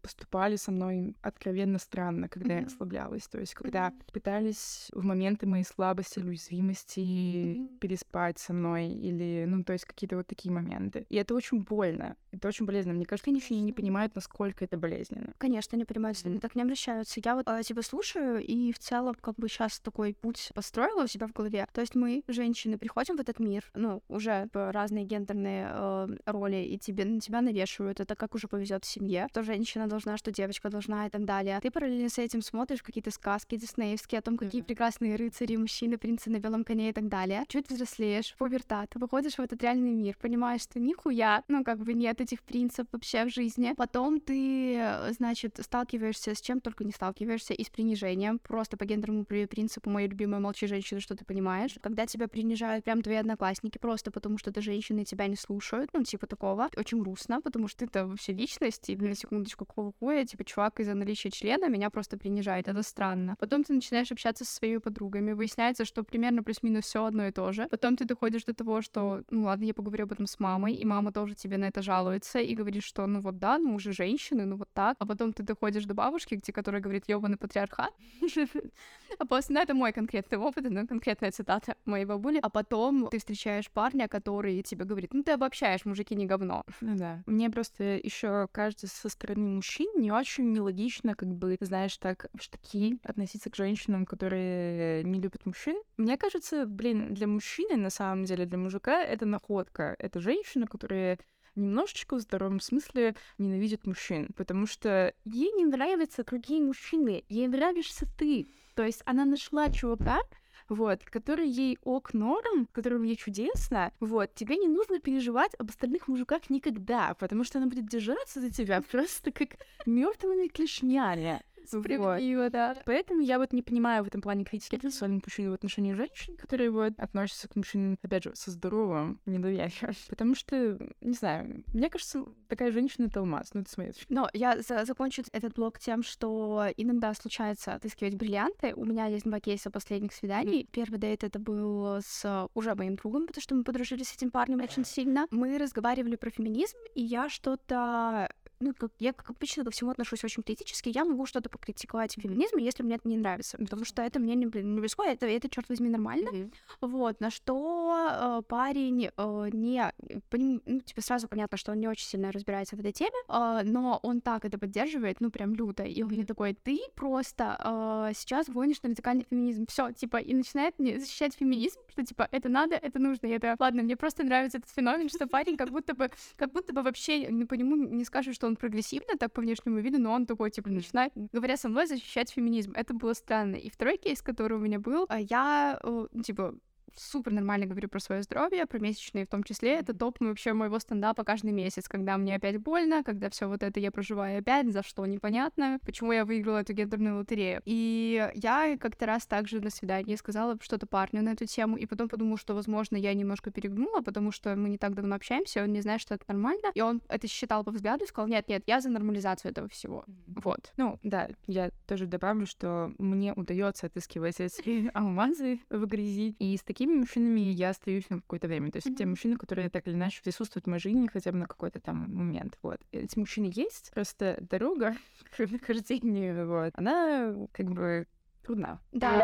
поступали со мной откровенно странно, когда mm-hmm. я расслаблялась. То есть, когда mm-hmm. пытались в моменты моей слабости или уязвимости mm-hmm. переспать со мной, или, ну, то есть какие-то вот такие моменты. И это очень больно. Это очень болезненно. Мне кажется, они не понимают, насколько это болезненно болезненно. Конечно, не понимаю, если они так ним обращаются. Я вот э, тебя слушаю, и в целом как бы сейчас такой путь построила у себя в голове. То есть мы, женщины, приходим в этот мир, ну, уже разные гендерные э, роли, и тебе, на тебя навешивают, это как уже повезет в семье, что женщина должна, что девочка должна и так далее. Ты параллельно с этим смотришь какие-то сказки диснеевские о том, какие mm-hmm. прекрасные рыцари, мужчины, принцы на белом коне и так далее. Чуть взрослеешь, пубертат, выходишь в этот реальный мир, понимаешь, что нихуя, ну, как бы нет этих принципов вообще в жизни. Потом ты значит, сталкиваешься с чем только не сталкиваешься, и с принижением, просто по гендерному принципу «моя любимая молчи женщина, что ты понимаешь». Когда тебя принижают прям твои одноклассники просто потому, что ты женщина и тебя не слушают, ну, типа такого. Очень грустно, потому что ты-то вообще личность, и на секундочку, какого хуя, типа, чувак из-за наличия члена меня просто принижает, это странно. Потом ты начинаешь общаться со своими подругами, выясняется, что примерно плюс-минус все одно и то же. Потом ты доходишь до того, что, ну ладно, я поговорю об этом с мамой, и мама тоже тебе на это жалуется, и говорит, что, ну вот да, ну уже женщины, ну вот так так, а потом ты доходишь до бабушки, где которая говорит ёбаный патриархат. <laughs> А после, ну, это мой конкретный опыт, ну, конкретная цитата моей бабули. А потом ты встречаешь парня, который тебе говорит, ну, ты обобщаешь, мужики не говно. Ну да. Мне просто еще кажется, со стороны мужчин не очень нелогично, как бы, знаешь, так в относиться к женщинам, которые не любят мужчин. Мне кажется, блин, для мужчины, на самом деле, для мужика это находка. Это женщина, которая немножечко в здоровом смысле ненавидит мужчин, потому что ей не нравятся другие мужчины, ей нравишься ты. То есть она нашла чувака, вот, который ей ок норм, которым ей чудесно, вот, тебе не нужно переживать об остальных мужиках никогда, потому что она будет держаться за тебя <laughs> просто как мертвыми клешнями. Справедливо, вот. да. Поэтому я вот не понимаю в этом плане критики сексуальных мужчин в отношении женщин, которые вот относятся к мужчинам, опять же, со здоровым недоверием. <laughs> Потому что, не знаю, мне кажется, такая женщина — это алмаз. Ну, это смотри. Но я за закончу этот блок тем, что иногда случается отыскивать бриллианты. У меня есть два кейса последних свиданий. Первый дейт это был с уже моим другом, потому что мы подружились с этим парнем очень сильно. Мы разговаривали про феминизм, и я что-то ну, как, я, как обычно, ко всему отношусь очень критически, я могу что-то покритиковать в феминизме, если мне это не нравится, потому что это мне не, не близко, это, это, черт возьми, нормально. Mm-hmm. Вот, на что э, парень э, не, поним, ну, типа, сразу понятно, что он не очень сильно разбирается в этой теме, э, но он так это поддерживает, ну, прям люто, и он мне такой, ты просто э, сейчас гонишь на радикальный феминизм, все, типа, и начинает мне защищать феминизм, что, типа, это надо, это нужно, и это, ладно, мне просто нравится этот феномен, что парень как будто бы, как будто бы вообще ну, по нему не скажешь, что он прогрессивный, так по внешнему виду, но он такой, типа, начинает, говоря со мной, защищать феминизм. Это было странно. И второй кейс, который у меня был, а я, э, типа, супер нормально говорю про свое здоровье, про месячные в том числе. Это топ вообще моего стендапа каждый месяц, когда мне опять больно, когда все вот это я проживаю опять, за что непонятно, почему я выиграла эту гендерную лотерею. И я как-то раз также на свидании сказала что-то парню на эту тему, и потом подумала, что, возможно, я немножко перегнула, потому что мы не так давно общаемся, он не знает, что это нормально, и он это считал по взгляду и сказал, нет, нет, я за нормализацию этого всего. Вот. Ну, да, я тоже добавлю, что мне удается отыскивать эти <laughs> алмазы в грязи, и с таким такими мужчинами я остаюсь на какое-то время. То есть mm-hmm. те мужчины, которые так или иначе присутствуют в моей жизни хотя бы на какой-то там момент. Вот. Эти мужчины есть, просто дорога <laughs> к нахождению, вот, она как бы трудна. Да.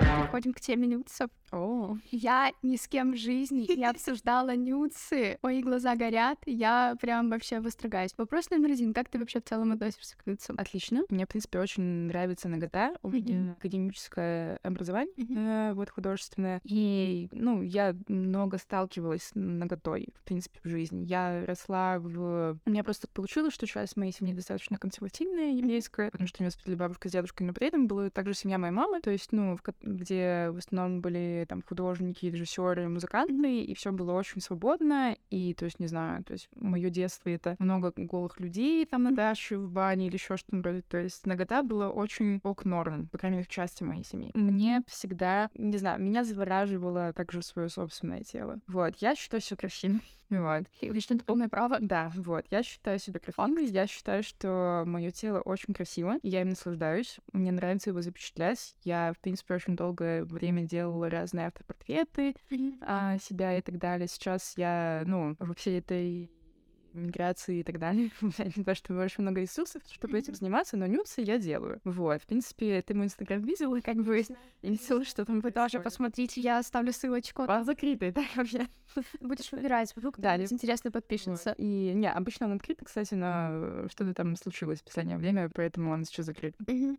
Переходим к теме нюцев. О. Я ни с кем в жизни не <laughs> обсуждала нюцы. Мои глаза горят, я прям вообще восторгаюсь. Вопрос номер один. Как ты вообще в целом относишься к нюцам? Отлично. Мне, в принципе, очень нравится нагота. У меня академическое образование, э, вот, художественное. И, ну, я много сталкивалась с наготой, в принципе, в жизни. Я росла в... У меня просто получилось, что часть моей семьи достаточно консервативная, еврейская, потому что у меня воспитали бабушка с дедушкой, но при этом была также семья моей мамы, то есть, ну, в... где в основном были там художники, режиссеры, музыканты, и все было очень свободно. И, то есть, не знаю, то есть мое детство это много голых людей там на даче, в бане или еще что-то. То есть нагота была очень ок норм, по крайней мере, в части моей семьи. Мне всегда, не знаю, меня завораживало также свое собственное тело. Вот, я считаю все красивым. Вот. И что это полное право. Да, вот. Я считаю себя красивой. Я считаю, что мое тело очень красиво, и я им наслаждаюсь. Мне нравится его запечатлять. Я, в принципе, очень долгое время делала разные автопортреты а, себя и так далее. Сейчас я, ну, во всей этой миграции и так далее. <laughs> У меня не то, что очень много ресурсов, чтобы этим заниматься, но нюцы я делаю. Вот. В принципе, ты мой инстаграм видел, и как бы не что там Вы тоже посмотрите, я оставлю ссылочку. Он закрытый, <laughs> да, вообще. <laughs> Будешь выбирать, вдруг да, интересно подпишется. И не, обычно он открыт, кстати, но что-то там случилось в последнее время, поэтому он сейчас закрыт.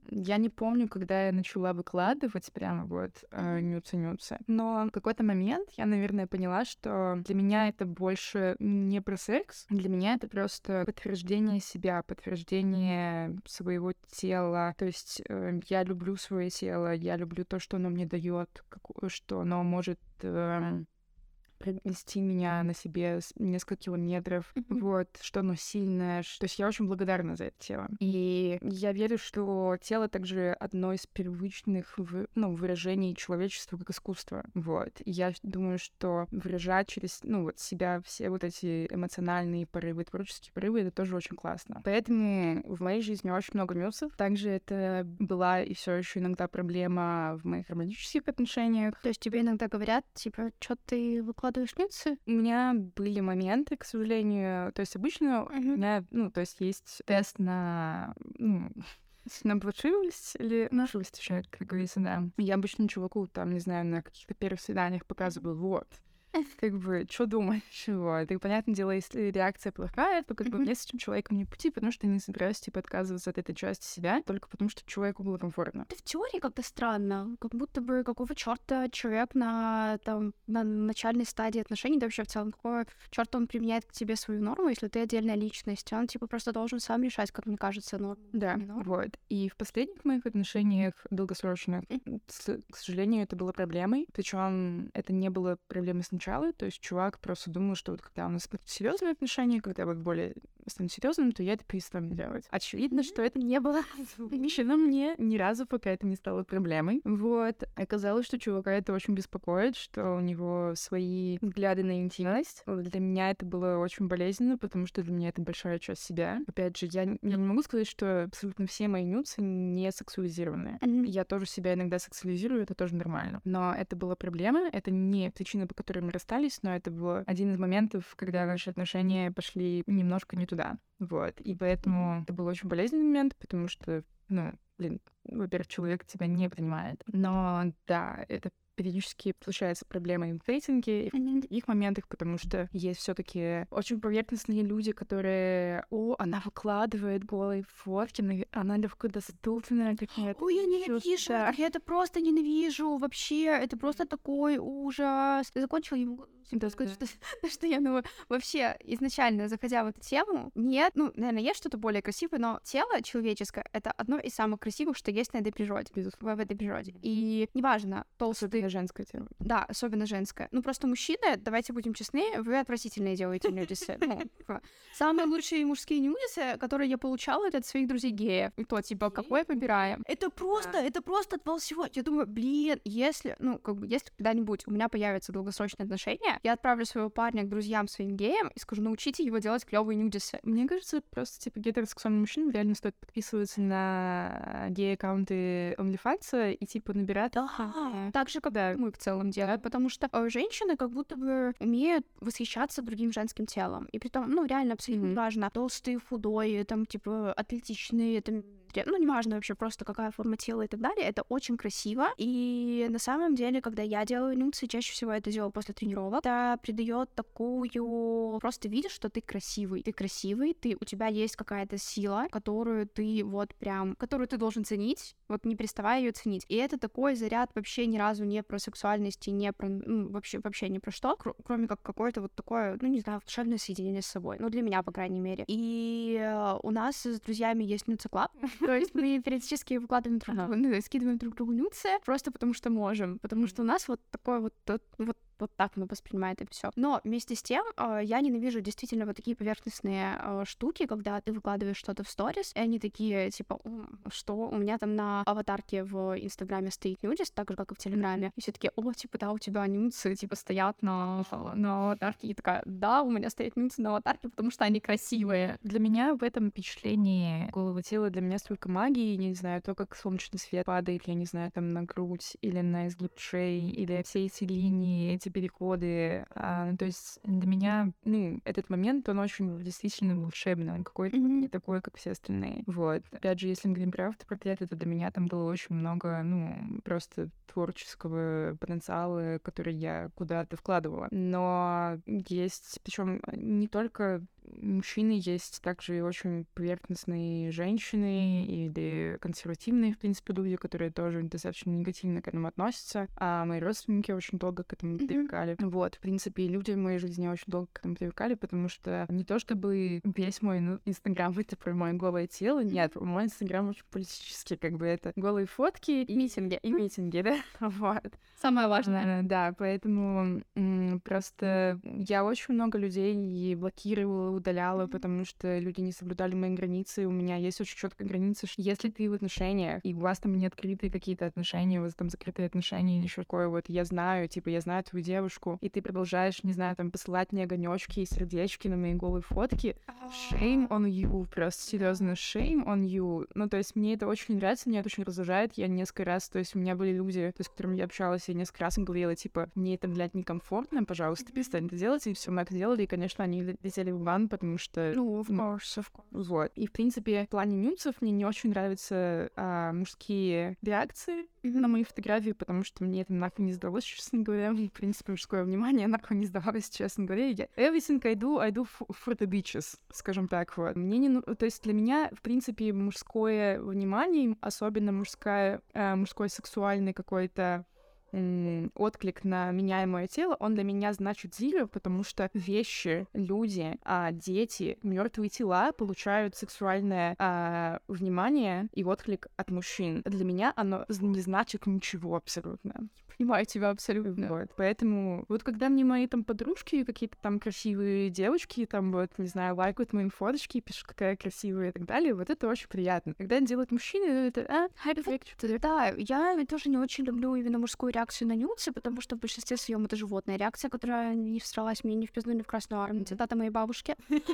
Я не помню, когда я начала выкладывать прямо вот нюцы-нюцы, э, но в какой-то момент я, наверное, поняла, что для меня это больше не про секс, для для меня это просто подтверждение себя, подтверждение своего тела. То есть э, я люблю свое тело, я люблю то, что оно мне дает, что оно может э, принести меня на себе несколько километров, вот, что оно сильное. То есть я очень благодарна за это тело. И я верю, что тело также одно из первичных ну, выражений человечества как искусства. Вот. И я думаю, что выражать через, ну, вот себя все вот эти эмоциональные порывы, творческие порывы, это тоже очень классно. Поэтому в моей жизни очень много минусов. Также это была и все еще иногда проблема в моих романтических отношениях. То есть тебе иногда говорят, типа, что ты выкладываешь выкладываешь нюцы? У меня были моменты, к сожалению. То есть обычно у меня, ну, то есть есть тест на, ну, <laughs> на плачивость или на живость еще, как говорится, да. Я обычно чуваку, там, не знаю, на каких-то первых свиданиях показываю, вот, <laughs> как бы, что думаешь, вот. И, понятное дело, если реакция плохая, то как бы мне с этим человеком не пути, потому что я не собираюсь, типа, отказываться от этой части себя, только потому что человеку было комфортно. Это в теории как-то странно. Как будто бы какого черта человек на, там, на начальной стадии отношений, да вообще в целом, какого черта он применяет к тебе свою норму, если ты отдельная личность. Он, типа, просто должен сам решать, как мне кажется, норму. Да, вот. И в последних моих отношениях долгосрочных, к сожалению, это было проблемой. Причем это не было проблемой сначала, начала. То есть чувак просто думал, что вот когда у нас серьезные отношения, когда вот более стану серьезным, то я это перестану делать. Очевидно, что это не было <laughs> замечено мне ни разу, пока это не стало проблемой. Вот. Оказалось, что чувака это очень беспокоит, что у него свои взгляды на интимность. Для меня это было очень болезненно, потому что для меня это большая часть себя. Опять же, я, я не могу сказать, что абсолютно все мои нюцы не сексуализированные. Я тоже себя иногда сексуализирую, это тоже нормально. Но это была проблема, это не причина, по которой мы расстались, но это был один из моментов, когда наши отношения пошли немножко не туда. Вот. И поэтому это был очень болезненный момент, потому что, ну, блин, во-первых, человек тебя не понимает. Но да, это периодически случаются проблемы в дейтинге и в других моментах, потому что есть все таки очень поверхностные люди, которые, о, она выкладывает голые фотки, она легко доступная какая-то. Ой, я ненавижу, да. я это просто ненавижу, вообще, это просто такой ужас. Я закончила ему да, сказать, что, <laughs> что я, ну, вообще, изначально, заходя в эту тему, нет, ну, наверное, есть что-то более красивое, но тело человеческое — это одно из самых красивых, что есть на этой природе, безусловно, в этой природе. И неважно, толстый... Особенно женское тело. Да, особенно женское. Ну, просто мужчины, давайте будем честны, вы отвратительные делаете нюдисы. Ну, типа, самые лучшие мужские нюдисы, которые я получала, это от своих друзей геев. И то, типа, какой выбираем? Это просто, это просто от всего. Я думаю, блин, если, ну, как бы, если когда-нибудь у меня появятся долгосрочные отношения, я отправлю своего парня к друзьям своим геям и скажу, научите его делать клевые нюдисы. Мне кажется, просто, типа, гетеросексуальным мужчинам реально стоит подписываться на гей-аккаунты OnlyFans и, типа, набирать... Да, так же, как да. мы в целом делаем, потому что э, женщины как будто бы умеют восхищаться другим женским телом. И при том, ну, реально абсолютно mm-hmm. важно, толстые, худой, там, типа, атлетичные, там, ну, неважно вообще просто какая форма тела и так далее, это очень красиво. И на самом деле, когда я делаю нюцы, чаще всего это делаю после тренировок, это придает такую... Просто видишь, что ты красивый. Ты красивый, ты, у тебя есть какая-то сила, которую ты вот прям... которую ты должен ценить, вот не переставая ее ценить. И это такой заряд вообще ни разу не про сексуальность и не про... Ну, вообще, вообще не про что, кр- кроме как какое-то вот такое, ну, не знаю, волшебное соединение с собой. Ну, для меня, по крайней мере. И э, у нас с друзьями есть нюцеклаб, то есть мы периодически выкладываем друг другу, ну, скидываем друг другу нюцы, просто потому что можем, потому что у нас вот такое вот, вот вот так мы воспринимаем это все. Но вместе с тем э, я ненавижу действительно вот такие поверхностные э, штуки, когда ты выкладываешь что-то в сторис, и они такие, типа, что у меня там на аватарке в Инстаграме стоит нюдис, так же, как и в Телеграме. И все таки о, типа, да, у тебя нюцы, типа, стоят на, на аватарке. И такая, да, у меня стоят нюцы на аватарке, потому что они красивые. Для меня в этом впечатлении голого тела для меня столько магии, не знаю, то, как солнечный свет падает, я не знаю, там на грудь или на изгиб шеи, или все эти линии, эти переходы. А, то есть для меня, ну, этот момент, он очень действительно волшебный, он какой-то mm-hmm. не такой, как все остальные. Вот. Опять же, если мы говорим про автопортрет, то для меня там было очень много, ну, просто творческого потенциала, который я куда-то вкладывала. Но есть, причем не только мужчины, есть также и очень поверхностные женщины или консервативные, в принципе, люди, которые тоже достаточно негативно к этому относятся. А мои родственники очень долго к этому привыкали. Вот, в принципе, люди в моей жизни очень долго к этому привыкали, потому что не то чтобы весь мой ну, инстаграм это про мое голое тело, нет, мой инстаграм очень политический, как бы это голые фотки и митинги, и митинги, да, <laughs> вот. Самое важное. Да, поэтому просто я очень много людей блокировала, удаляла, потому что люди не соблюдали мои границы. У меня есть очень четкая граница, что если ты в отношениях, и у вас там не открытые какие-то отношения, у вас там закрытые отношения или еще такое вот, я знаю, типа, я знаю твою девушку, и ты продолжаешь, не знаю, там, посылать мне огонечки и сердечки на мои голые фотки, shame on you, просто серьезно, shame on you. Ну, то есть мне это очень нравится, меня это очень раздражает. Я несколько раз, то есть у меня были люди, то есть, с которыми я общалась, я несколько раз им говорила, типа, мне это, блядь, некомфортно, пожалуйста, перестань это делать. И все мы это делали, и, конечно, они летели в потому что... Ну, of course, of course. Вот. И, в принципе, в плане нюцев мне не очень нравятся а, мужские реакции mm-hmm. на мои фотографии, потому что мне это нахуй не сдалось, <laughs> честно говоря. В принципе, мужское внимание нахуй не сдавалось, <laughs> честно говоря. Я everything I do, I do for the bitches, скажем так. Вот. Мне не... То есть для меня, в принципе, мужское внимание, особенно мужская, э, мужской сексуальный какой-то отклик на меняемое тело, он для меня значит zero, потому что вещи, люди, а, дети, мертвые тела получают сексуальное а, внимание и отклик от мужчин. Для меня оно не значит ничего абсолютно понимаю тебя абсолютно. Вот, поэтому вот когда мне мои там подружки, какие-то там красивые девочки, там вот, не знаю, лайкают мои фоточки, пишут, какая красивая и так далее, вот это очень приятно. Когда делают мужчины, это, а, Да, я тоже не очень люблю именно мужскую реакцию на нюцы, потому что в большинстве своем это животная реакция, которая не всралась мне ни в пизду, ни в красную армию. Цитата моей бабушки. <laughs>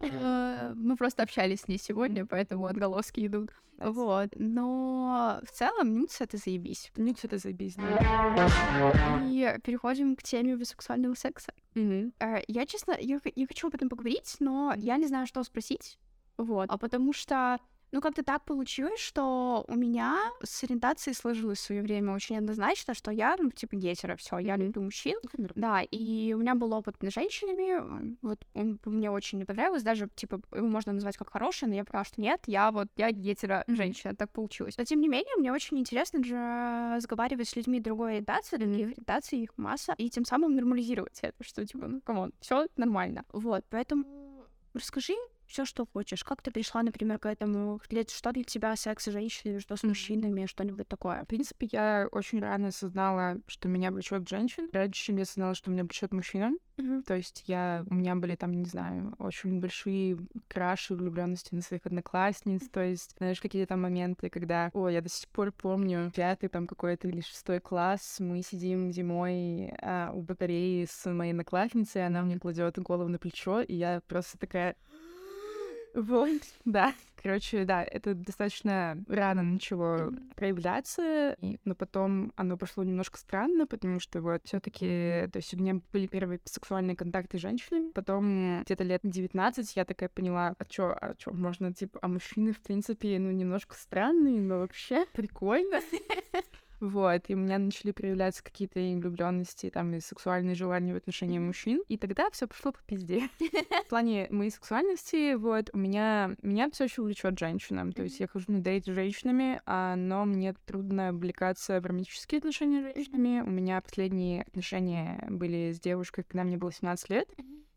Э, мы просто общались с ней сегодня, поэтому отголоски идут. Вот. Но в целом нюц — это заебись. nudes — это заебись, да. И переходим к теме бисексуального секса. Mm-hmm. Я, честно, я хочу об этом поговорить, но я не знаю, что спросить. Вот. А потому что ну, как-то так получилось, что у меня с ориентацией сложилось в свое время очень однозначно, что я, ну, типа, гетера, все, я люблю мужчин. Да, и у меня был опыт с женщинами, вот он мне очень не понравилось, даже, типа, его можно назвать как хороший, но я поняла, что нет, я вот, я гетера женщина, так получилось. Но, тем не менее, мне очень интересно же разговаривать с людьми другой ориентации, других ориентаций, их масса, и тем самым нормализировать это, что, типа, ну, come on, все нормально. Вот, поэтому расскажи, все, что хочешь. Как ты пришла, например, к этому? Что для тебя секс с женщинами, что с мужчинами, что-нибудь такое? В принципе, я очень рано осознала, что меня влечет женщин. Раньше, чем я осознала, что меня влечет мужчина. Mm-hmm. То есть я, у меня были там, не знаю, очень большие краши влюбленности на своих одноклассниц. То есть, знаешь, какие-то там моменты, когда, о, я до сих пор помню пятый там какой-то или шестой класс, мы сидим зимой а, у батареи с моей одноклассницей, она мне кладет голову на плечо, и я просто такая вот, <laughs> да. Короче, да, это достаточно рано начало проявляться, но потом оно пошло немножко странно, потому что вот все таки то есть у меня были первые сексуальные контакты с женщинами, потом где-то лет 19 я такая поняла, а чё, а чё, можно, типа, а мужчины, в принципе, ну, немножко странные, но вообще прикольно. <laughs> Вот, и у меня начали проявляться какие-то и влюбленности, там, и сексуальные желания в отношении мужчин. И тогда все пошло по пизде. <laughs> В плане моей сексуальности, вот, у меня, меня все еще влечет женщинам. То есть я хожу на дейт с женщинами, а, но мне трудно облекаться в романтические отношения с женщинами. У меня последние отношения были с девушкой, когда мне было 17 лет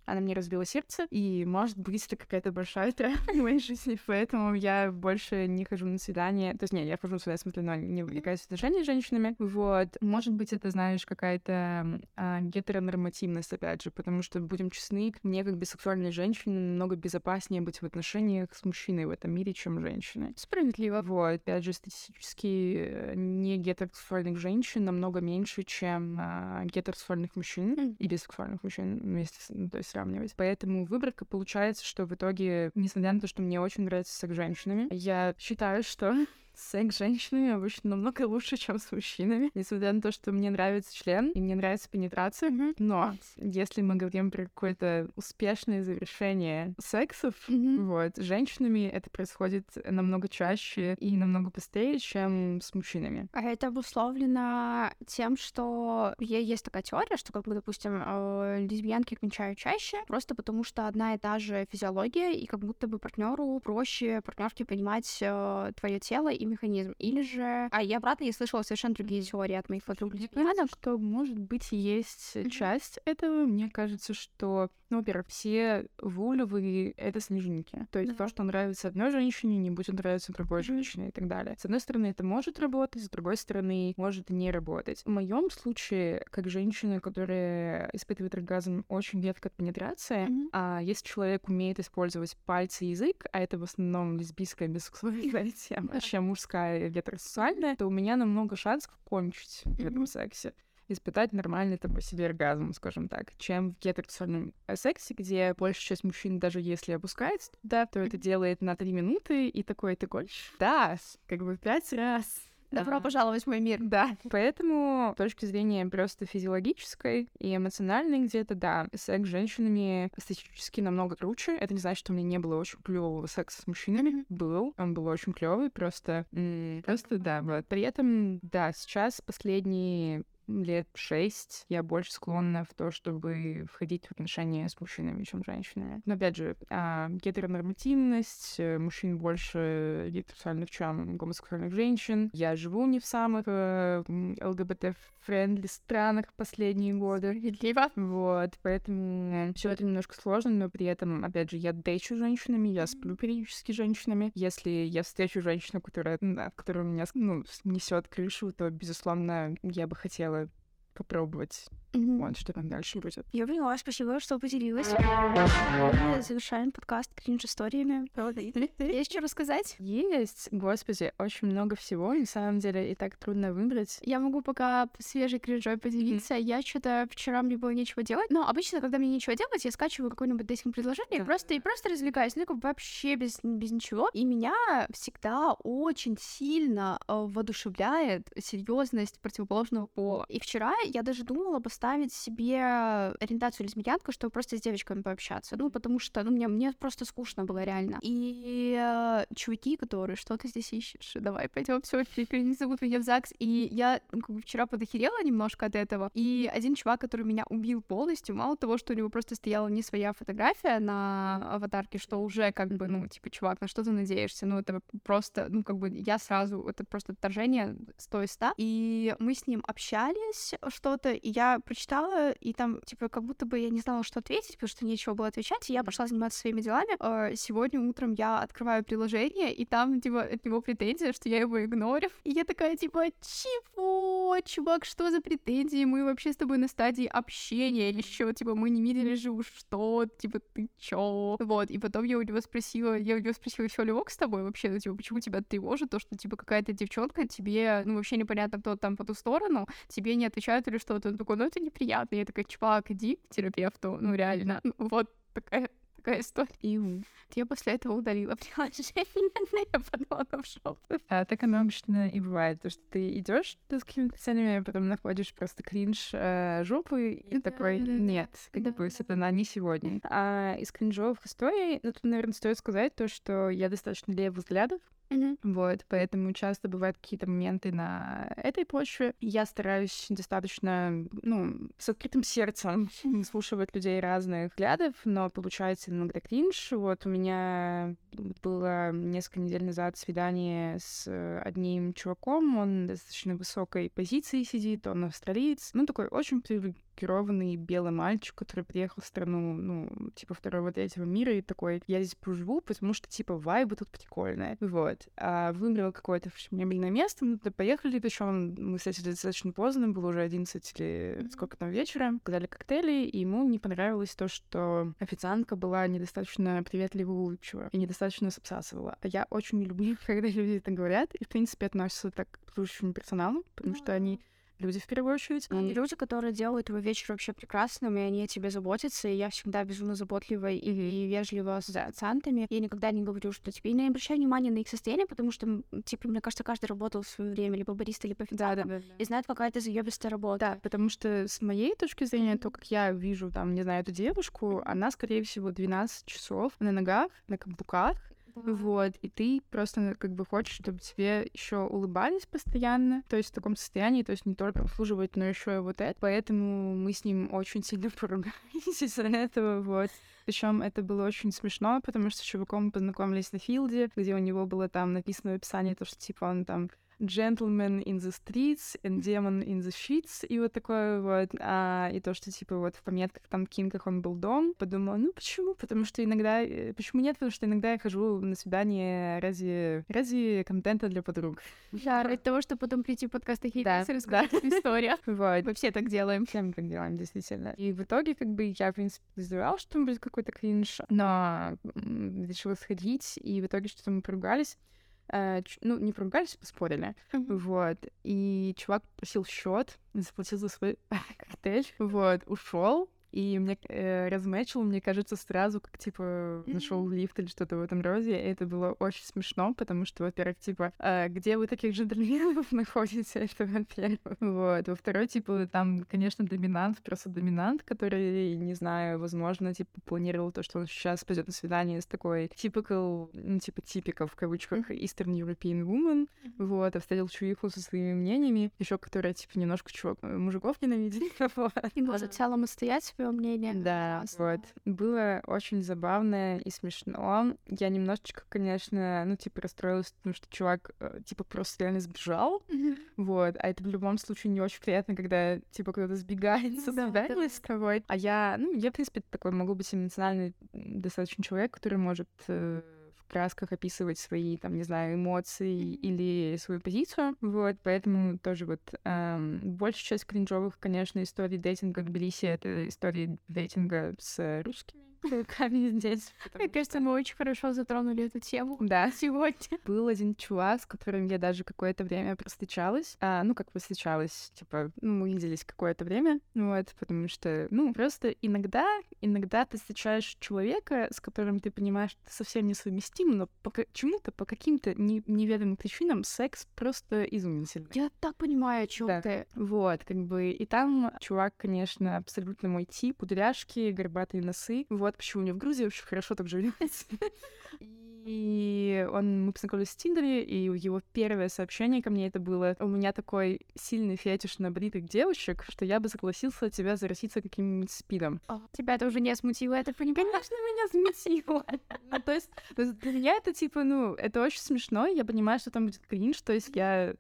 она мне разбила сердце, и, может быть, это какая-то большая травма в моей жизни, поэтому я больше не хожу на свидания. То есть, нет, я хожу на свидания, в смысле, но не увлекаюсь отношениями с женщинами. Вот. Может быть, это, знаешь, какая-то а, гетеронормативность, опять же, потому что, будем честны, мне, как бисексуальной женщине, намного безопаснее быть в отношениях с мужчиной в этом мире, чем женщиной. Справедливо. Вот. Опять же, статистически э, не гетеросексуальных женщин намного меньше, чем а, гетеросексуальных мужчин mm. и бисексуальных мужчин вместе, ну, то есть сравнивать. Поэтому выборка получается, что в итоге, несмотря на то, что мне очень нравится секс с женщинами, я считаю, что секс с женщинами обычно намного лучше, чем с мужчинами. Несмотря на то, что мне нравится член и мне нравится пенетрация. Mm-hmm. Но если мы говорим про какое-то успешное завершение сексов, mm-hmm. вот, с женщинами это происходит намного чаще и намного быстрее, чем с мужчинами. А это обусловлено тем, что есть такая теория, что, как бы, допустим, э, лесбиянки кончают чаще, просто потому что одна и та же физиология, и как будто бы партнеру проще партнерке понимать э, твое тело и и механизм. Или же... А я обратно, я слышала совершенно другие теории от моих подруг. Мне кажется, что, может быть, есть часть этого. Мне кажется, что, ну, во-первых, все вулевы — это снежинки. То есть то, что нравится одной женщине, не будет нравиться другой женщине и так далее. С одной стороны, это может работать, с другой стороны, может не работать. В моем случае, как женщина, которая испытывает оргазм, очень редко пенетрация, mm-hmm. а если человек умеет использовать пальцы и язык, а это в основном лесбийская бисексуальная <laughs> тема, чем мужская гетеросексуальная, то у меня намного шансов кончить mm-hmm. в этом сексе испытать нормальный там по себе оргазм, скажем так, чем в гетеросексуальном сексе, где большая часть мужчин, даже если опускается туда, то это делает на три минуты, и такой, ты гонишь? Да, как бы пять раз. Добро пожаловать в мой мир. Да. Поэтому, с точки зрения просто физиологической и эмоциональной где-то, да, секс с женщинами статистически намного круче. Это не значит, что у меня не было очень клевого секса с мужчинами. Был. Он был очень клевый, просто... Просто, да, вот. При этом, да, сейчас последние лет шесть я больше склонна в то, чтобы входить в отношения с мужчинами, чем с женщинами. Но опять же, а, гетеронормативность, э, мужчин больше гетеросексуальных, чем гомосексуальных женщин. Я живу не в самых э, ЛГБТ-friendly странах последние годы. Справедливо. Вот, поэтому все это немножко сложно, но при этом, опять же, я дейчу женщинами, я сплю периодически с женщинами. Если я встречу женщину, которая, которая у меня ну, несет крышу, то, безусловно, я бы хотела попробовать. Mm-hmm. Вот, что там дальше будет. Я поняла, спасибо, что поделилась. Мы завершаем подкаст кринж-историями. Есть что рассказать? Есть, господи, очень много всего. На самом деле, и так трудно выбрать. Я могу пока свежей кринжой поделиться. Mm-hmm. Я что-то вчера мне было нечего делать. Но обычно, когда мне нечего делать, я скачиваю какое-нибудь дейтинг предложение да. просто и просто развлекаюсь. Ну, как вообще без, без ничего. И меня всегда очень сильно э, воодушевляет серьезность противоположного пола. И вчера я даже думала поставить себе ориентацию лесбиянку, чтобы просто с девочками пообщаться. Ну, потому что, ну, мне, мне просто скучно было реально. И э, чуваки, которые, что ты здесь ищешь? Давай пойдем, все, не зовут меня в ЗАГС. И я ну, вчера подохерела немножко от этого. И один чувак, который меня убил полностью, мало того, что у него просто стояла не своя фотография на аватарке, что уже как бы, ну, типа, чувак, на что ты надеешься? Ну, это просто, ну, как бы я сразу, это просто отторжение 100 из 100. И мы с ним общались, что-то, и я прочитала, и там, типа, как будто бы я не знала, что ответить, потому что нечего было отвечать, и я пошла заниматься своими делами. А, сегодня утром я открываю приложение, и там, типа, от него претензия, что я его игнорю. И я такая, типа, чего, чувак, что за претензии? Мы вообще с тобой на стадии общения еще, типа, мы не видели же что, типа, ты чё? Вот, и потом я у него спросила, я у него спросила, все ли ок с тобой вообще, ну, типа, почему тебя тревожит то, что, типа, какая-то девчонка тебе, ну, вообще непонятно, кто там по ту сторону, тебе не отвечают или что-то. Он такой, ну это неприятно. Я такая, чувак, иди к терапевту. Ну реально. Ну, вот такая такая история. И я после этого удалила <laughs> приложение. я подала в шоп. А так оно обычно и бывает, то, что ты идешь с какими-то целями, а потом находишь просто кринж э, жопы и да, такой, да, нет, как да, бы сатана не сегодня. А из кринжовых историй, ну, тут, наверное, стоит сказать то, что я достаточно левых взглядов, Mm-hmm. Вот, поэтому часто бывают какие-то моменты на этой почве. Я стараюсь достаточно, ну, с открытым сердцем <laughs> слушать людей разных взглядов, но получается иногда кринж. Вот у меня было несколько недель назад свидание с одним чуваком, он достаточно высокой позиции сидит, он австралиец, ну, такой очень привилегированный белый мальчик, который приехал в страну, ну, типа второго, третьего мира, и такой, я здесь поживу, потому что, типа, вайбы тут прикольные. Вот. А выбрал какое-то мебельное место, мы туда поехали, причем мы встретились достаточно поздно, было уже 11 или сколько там вечера, подали коктейли, и ему не понравилось то, что официантка была недостаточно приветлива и улыбчива, и недостаточно обсасывала. А я очень не люблю, <laughs> когда люди это говорят, и, в принципе, относятся так к служащему персоналу, потому что они люди в первую очередь. И люди, которые делают твой вечер вообще прекрасным, и они о тебе заботятся, и я всегда безумно заботлива и, и вежлива с официантами. Я никогда не говорю, что тебе не обращаю внимания на их состояние, потому что, типа, мне кажется, каждый работал в свое время, либо бариста, либо официантом, да, да, да. и знает, какая это заебистая работа. Да, потому что с моей точки зрения, то, как я вижу, там, не знаю, эту девушку, она, скорее всего, 12 часов на ногах, на каблуках, Вот, и ты просто как бы хочешь, чтобы тебе еще улыбались постоянно, то есть в таком состоянии, то есть не только обслуживать, но еще и вот это. Поэтому мы с ним очень сильно <laughs> поругались из-за этого, вот. Причем это было очень смешно, потому что с чуваком мы познакомились на филде, где у него было там написано в описании то, что типа он там gentleman in the streets and demon in the sheets, и вот такое вот, а, и то, что, типа, вот в пометках там Кинках он был дом, подумала, ну, почему? Потому что иногда, э, почему нет? Потому что иногда я хожу на свидание ради, ради контента для подруг. Да, ради того, чтобы потом прийти в подкаст и Да, рассказать историю. <laughs> Вот. Мы все так делаем. Все мы так делаем, действительно. И в итоге, как бы, я, в принципе, подозревала, что там будет какой-то кринж, но решила сходить, и в итоге что-то мы поругались. Э, ну, не поругались, поспорили. Вот. И чувак просил счет, заплатил за свой <laughs> коктейль, вот, ушел. И мне э, размечил, мне кажется, сразу, как типа нашел лифт или что-то в этом роде. И это было очень смешно, потому что, во-первых, типа, э, где вы таких джентльменов <laughs> находите? Это во-первых. Вот. Во-вторых, типа, там, конечно, доминант, просто доминант, который, не знаю, возможно, типа, планировал то, что он сейчас пойдет на свидание с такой typical, ну, типа, типика в кавычках Eastern European woman, вот, а встретил чувиху со своими мнениями, еще которая, типа, немножко чувак, мужиков ненавидит. <laughs> Вот. И в целом отстоять свое мнение. Да, Классно. вот. Было очень забавно и смешно. Я немножечко, конечно, ну, типа, расстроилась, потому что чувак, э, типа, просто реально сбежал. Вот. А это в любом случае не очень приятно, когда, типа, кто-то сбегает со Да, свидания да. с тобой. А я, ну, я, в принципе, такой могу быть эмоциональный достаточно человек, который может э, красках описывать свои, там, не знаю, эмоции или свою позицию. Вот, поэтому тоже вот эм, большая часть кринжовых, конечно, историй дейтинга в Тбилиси — это истории дейтинга с русскими <laughs> чуваками здесь. Мне кажется, мы очень хорошо затронули эту тему <laughs> да. сегодня. Был один чувак, с которым я даже какое-то время простычалась. А, ну, как простычалась, типа, ну, мы виделись какое-то время, вот, потому что, ну, просто иногда, иногда ты встречаешь человека, с которым ты понимаешь, что ты совсем несовместим, но по ка- чему-то, по каким-то не- неведомым причинам секс просто изумительный. Я так понимаю, о чем Да. ты. Вот, как бы, и там чувак, конечно, абсолютно мой тип, кудряшки, горбатые носы. Вот почему мне в Грузии очень хорошо так живется. <laughs> И он, мы познакомились в Тиндере, и его первое сообщение ко мне это было «У меня такой сильный фетиш на бритых девочек, что я бы согласился тебя заразиться каким-нибудь спидом». Тебя это уже не смутило, это <laughs> понимаешь? Конечно, меня смутило. <laughs> Ну, то есть, то есть для меня это, типа, ну, это очень смешно, я понимаю, что там будет кринж, то есть я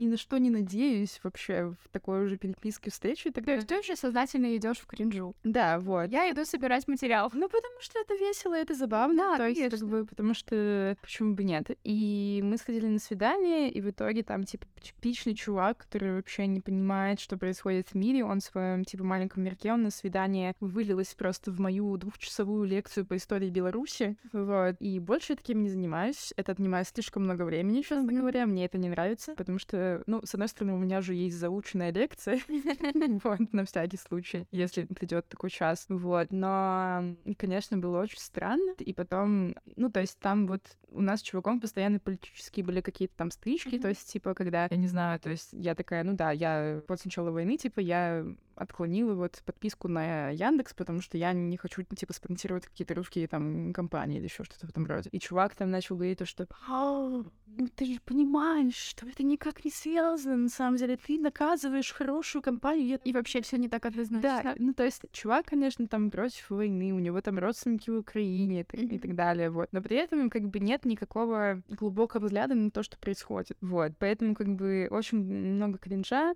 ни на что не надеюсь вообще в такой уже переписке встречи и так То далее. есть ты уже сознательно идешь в кринжу. Да, вот. Я иду собирать материал. Ну, потому что это весело, это забавно. Да, то есть, как конечно. бы, потому что почему бы нет. И мы сходили на свидание, и в итоге там, типа, типичный чувак, который вообще не понимает, что происходит в мире. Он в своем, типа, маленьком мирке, он на свидание вылилось просто в мою двухчасовую лекцию по истории Беларуси. Вот. И больше я таким не занимаюсь. Это отнимает слишком много времени, честно говоря. Мне это не нравится, потому что, ну, с одной стороны, у меня же есть заученная лекция, <laughs> вот, на всякий случай, если придет такой час, вот, но, конечно, было очень странно, и потом, ну, то есть там вот у нас с чуваком постоянно политические были какие-то там стычки, то есть, типа, когда, я не знаю, то есть я такая, ну да, я после начала войны, типа, я отклонила вот подписку на Яндекс, потому что я не хочу, типа, спонсировать какие-то русские там компании или еще что-то в этом роде. И чувак там начал говорить то, что «А, ну ты же понимаешь, что это никак не связано, на самом деле, ты наказываешь хорошую компанию, И вообще все не так да, однозначно. ну то есть чувак, конечно, там против войны, у него там родственники в Украине и, так- и так далее, вот. Но при этом как бы нет никакого глубокого взгляда на то, что происходит, вот. Поэтому как бы очень много кринжа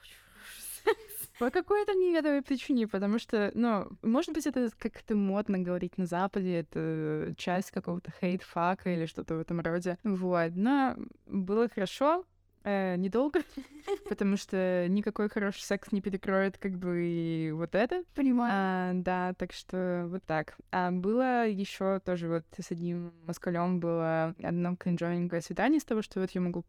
по какой-то неведомой причине, потому что, ну, может быть, это как-то модно говорить на Западе, это часть какого-то hate fuck а или что-то в этом роде, вот. Но было хорошо, э, недолго, <laughs> потому что никакой хороший секс не перекроет как бы и вот это. Понимаю. А, да, так что вот так. А было еще тоже вот с одним москалем было одно кринжовенькое свидание с того, что вот я могу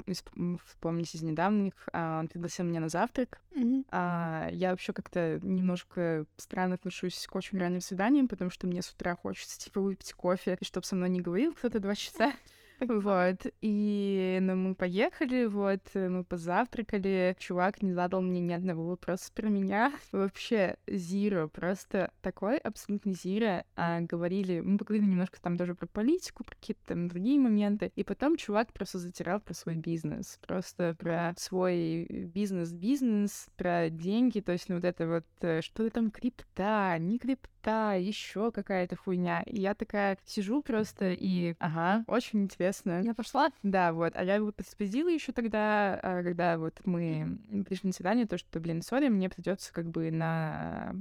вспомнить из недавних. А, он пригласил меня на завтрак. Мгм. А, я вообще как-то немножко странно отношусь к очень ранним свиданиям, потому что мне с утра хочется, типа, выпить кофе, и чтобы со мной не говорил кто-то два часа. Вот. И ну, мы поехали, вот, мы позавтракали. Чувак не задал мне ни одного вопроса про меня. <laughs> Вообще, зиро, просто такой абсолютно зиро. А, говорили, мы поговорили немножко там даже про политику, про какие-то там другие моменты. И потом чувак просто затирал про свой бизнес. Просто про свой бизнес-бизнес, про деньги. То есть, ну, вот это вот, э, что там крипта, не крипта, еще какая-то хуйня. И я такая сижу просто и, ага, очень интересно. Я пошла? Да, вот. А я его предупредила еще тогда, а, когда вот мы пришли на свидание, то, что, блин, сори, мне придется как бы на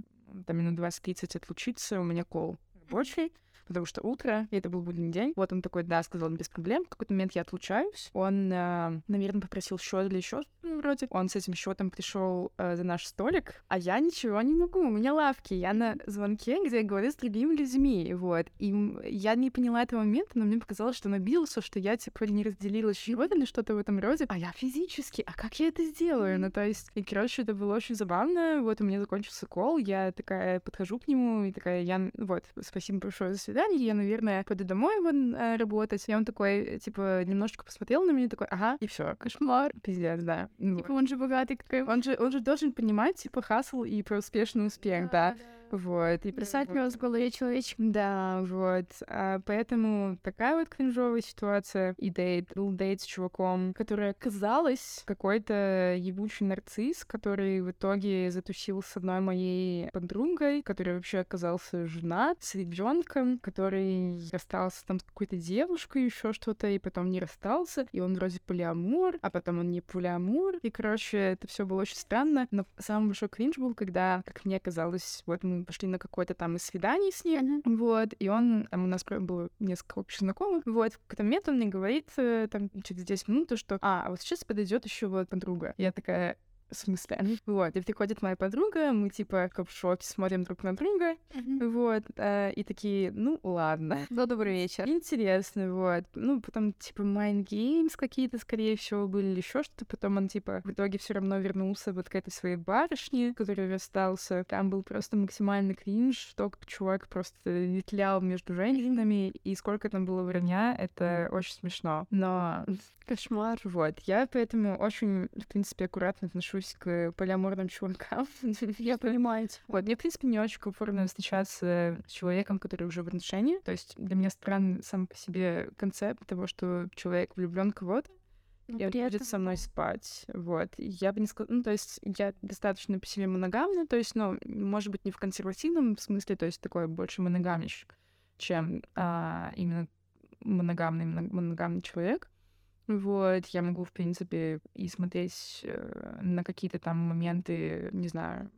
там минут 20-30 отлучиться, у меня кол рабочий потому что утро, и это был будний день. Вот он такой, да, сказал, без проблем. В какой-то момент я отлучаюсь. Он, э, наверное, попросил счет или счет вроде. Он с этим счетом пришел э, за наш столик, а я ничего не могу. У меня лавки. Я на звонке, где я говорю с другими людьми. Вот. И я не поняла этого момента, но мне показалось, что он обиделся, что я, типа, не разделила счет или что-то в этом роде. А я физически, а как я это сделаю? Ну, то есть, и, короче, это было очень забавно. Вот у меня закончился кол, я такая подхожу к нему и такая, я, вот, спасибо большое за свидание свидание, я, наверное, пойду домой вон, э, работать. И он такой, типа, немножечко посмотрел на меня, такой, ага, и все, кошмар, пиздец, да. Типа, он же богатый, какой. Он же, он же должен понимать, типа, хасл и про успешный успех, да. да. да. Вот. И писать вот. в голове человечек. Да, вот. А, поэтому такая вот кринжовая ситуация. И дейт, был дейт с чуваком, который оказалась какой-то ебучий нарцисс, который в итоге затусил с одной моей подругой, который вообще оказался женат с ребенком, который расстался там с какой-то девушкой, еще что-то, и потом не расстался, и он вроде полиамур, а потом он не полиамур, и, короче, это все было очень странно, но самый большой кринж был, когда, как мне казалось, вот мы пошли на какое-то там из свиданий с ним, uh-huh. вот, и он, там у нас было несколько общих знакомых, вот, в какой-то момент он мне говорит, э, там, через 10 минут, что, а, вот сейчас подойдет еще вот подруга. Я такая, в смысле? <laughs> Вот, и приходит моя подруга, мы типа как в шоке смотрим друг на друга, вот, э, и такие, ну ладно. Ну, добрый вечер. Интересно, вот. Ну, потом типа Mind Games какие-то, скорее всего, были или еще что-то. Потом он типа в итоге все равно вернулся вот к этой своей барышне, который расстался. Там был просто максимальный кринж, то, как чувак просто ветлял между женщинами, и сколько там было вранья, это очень смешно. Но Кошмар. Вот. Я поэтому очень, в принципе, аккуратно отношусь к полиаморным чувакам. <laughs> Я понимаю. Вот. Мне, в принципе, не очень комфортно встречаться с человеком, который уже в отношении. То есть для меня странный сам по себе концепт того, что человек влюблен кого-то, ну, и он будет со мной спать. Вот. Я бы не сказала... Ну, то есть я достаточно по себе моногамна, то есть, ну, может быть, не в консервативном смысле, то есть такой больше моногамничек, чем а, именно моногамный, моногамный человек. Вот, я могу, в принципе, и смотреть э, на какие-то там моменты, не знаю,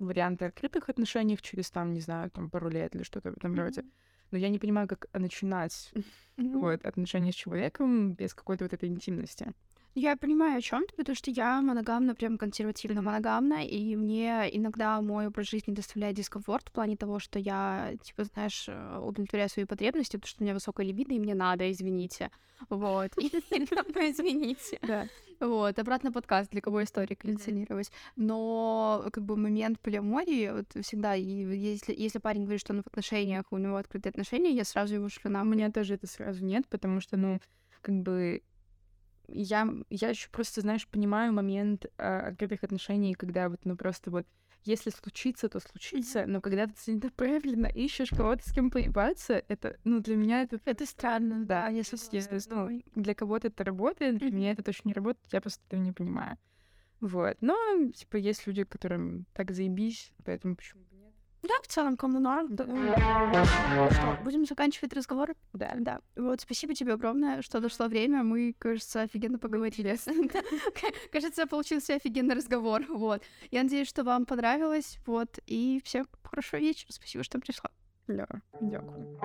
варианты открытых отношений через там, не знаю, там пару лет или что-то в этом mm-hmm. роде. Но я не понимаю, как начинать mm-hmm. <laughs> вот, отношения с человеком без какой-то вот этой интимности. Я понимаю, о чем ты, потому что я моногамна, прям консервативно моногамна, и мне иногда мой образ жизни доставляет дискомфорт в плане того, что я, типа, знаешь, э, удовлетворяю свои потребности, потому что у меня высокая либидо, и мне надо, извините. Вот. <laughs> Извините. Да. Вот, обратно подкаст, для кого история коллекционировать. Но как бы момент полиамории, вот всегда, если, если парень говорит, что он в отношениях, у него открытые отношения, я сразу его шлю на. У меня тоже это сразу нет, потому что, ну, как бы я, я еще просто, знаешь, понимаю момент э, открытых отношений, когда вот, ну, просто вот если случится, то случится, но когда ты целенаправленно ищешь кого-то, с кем поебаться, это, ну, для меня это... Это странно, да. Если, если ну, для кого-то это работает, для меня это точно не работает, я просто этого не понимаю. Вот. Но, типа, есть люди, которым так заебись, поэтому почему да, в целом, кому норм. Что, будем заканчивать разговор? Да. Да. Вот, спасибо тебе огромное, что дошло время. Мы, кажется, офигенно поговорили. <laughs> Кажется, получился офигенный разговор. Вот. Я надеюсь, что вам понравилось. Вот. И всем хорошего вечера. Спасибо, что пришла. Да, дякую.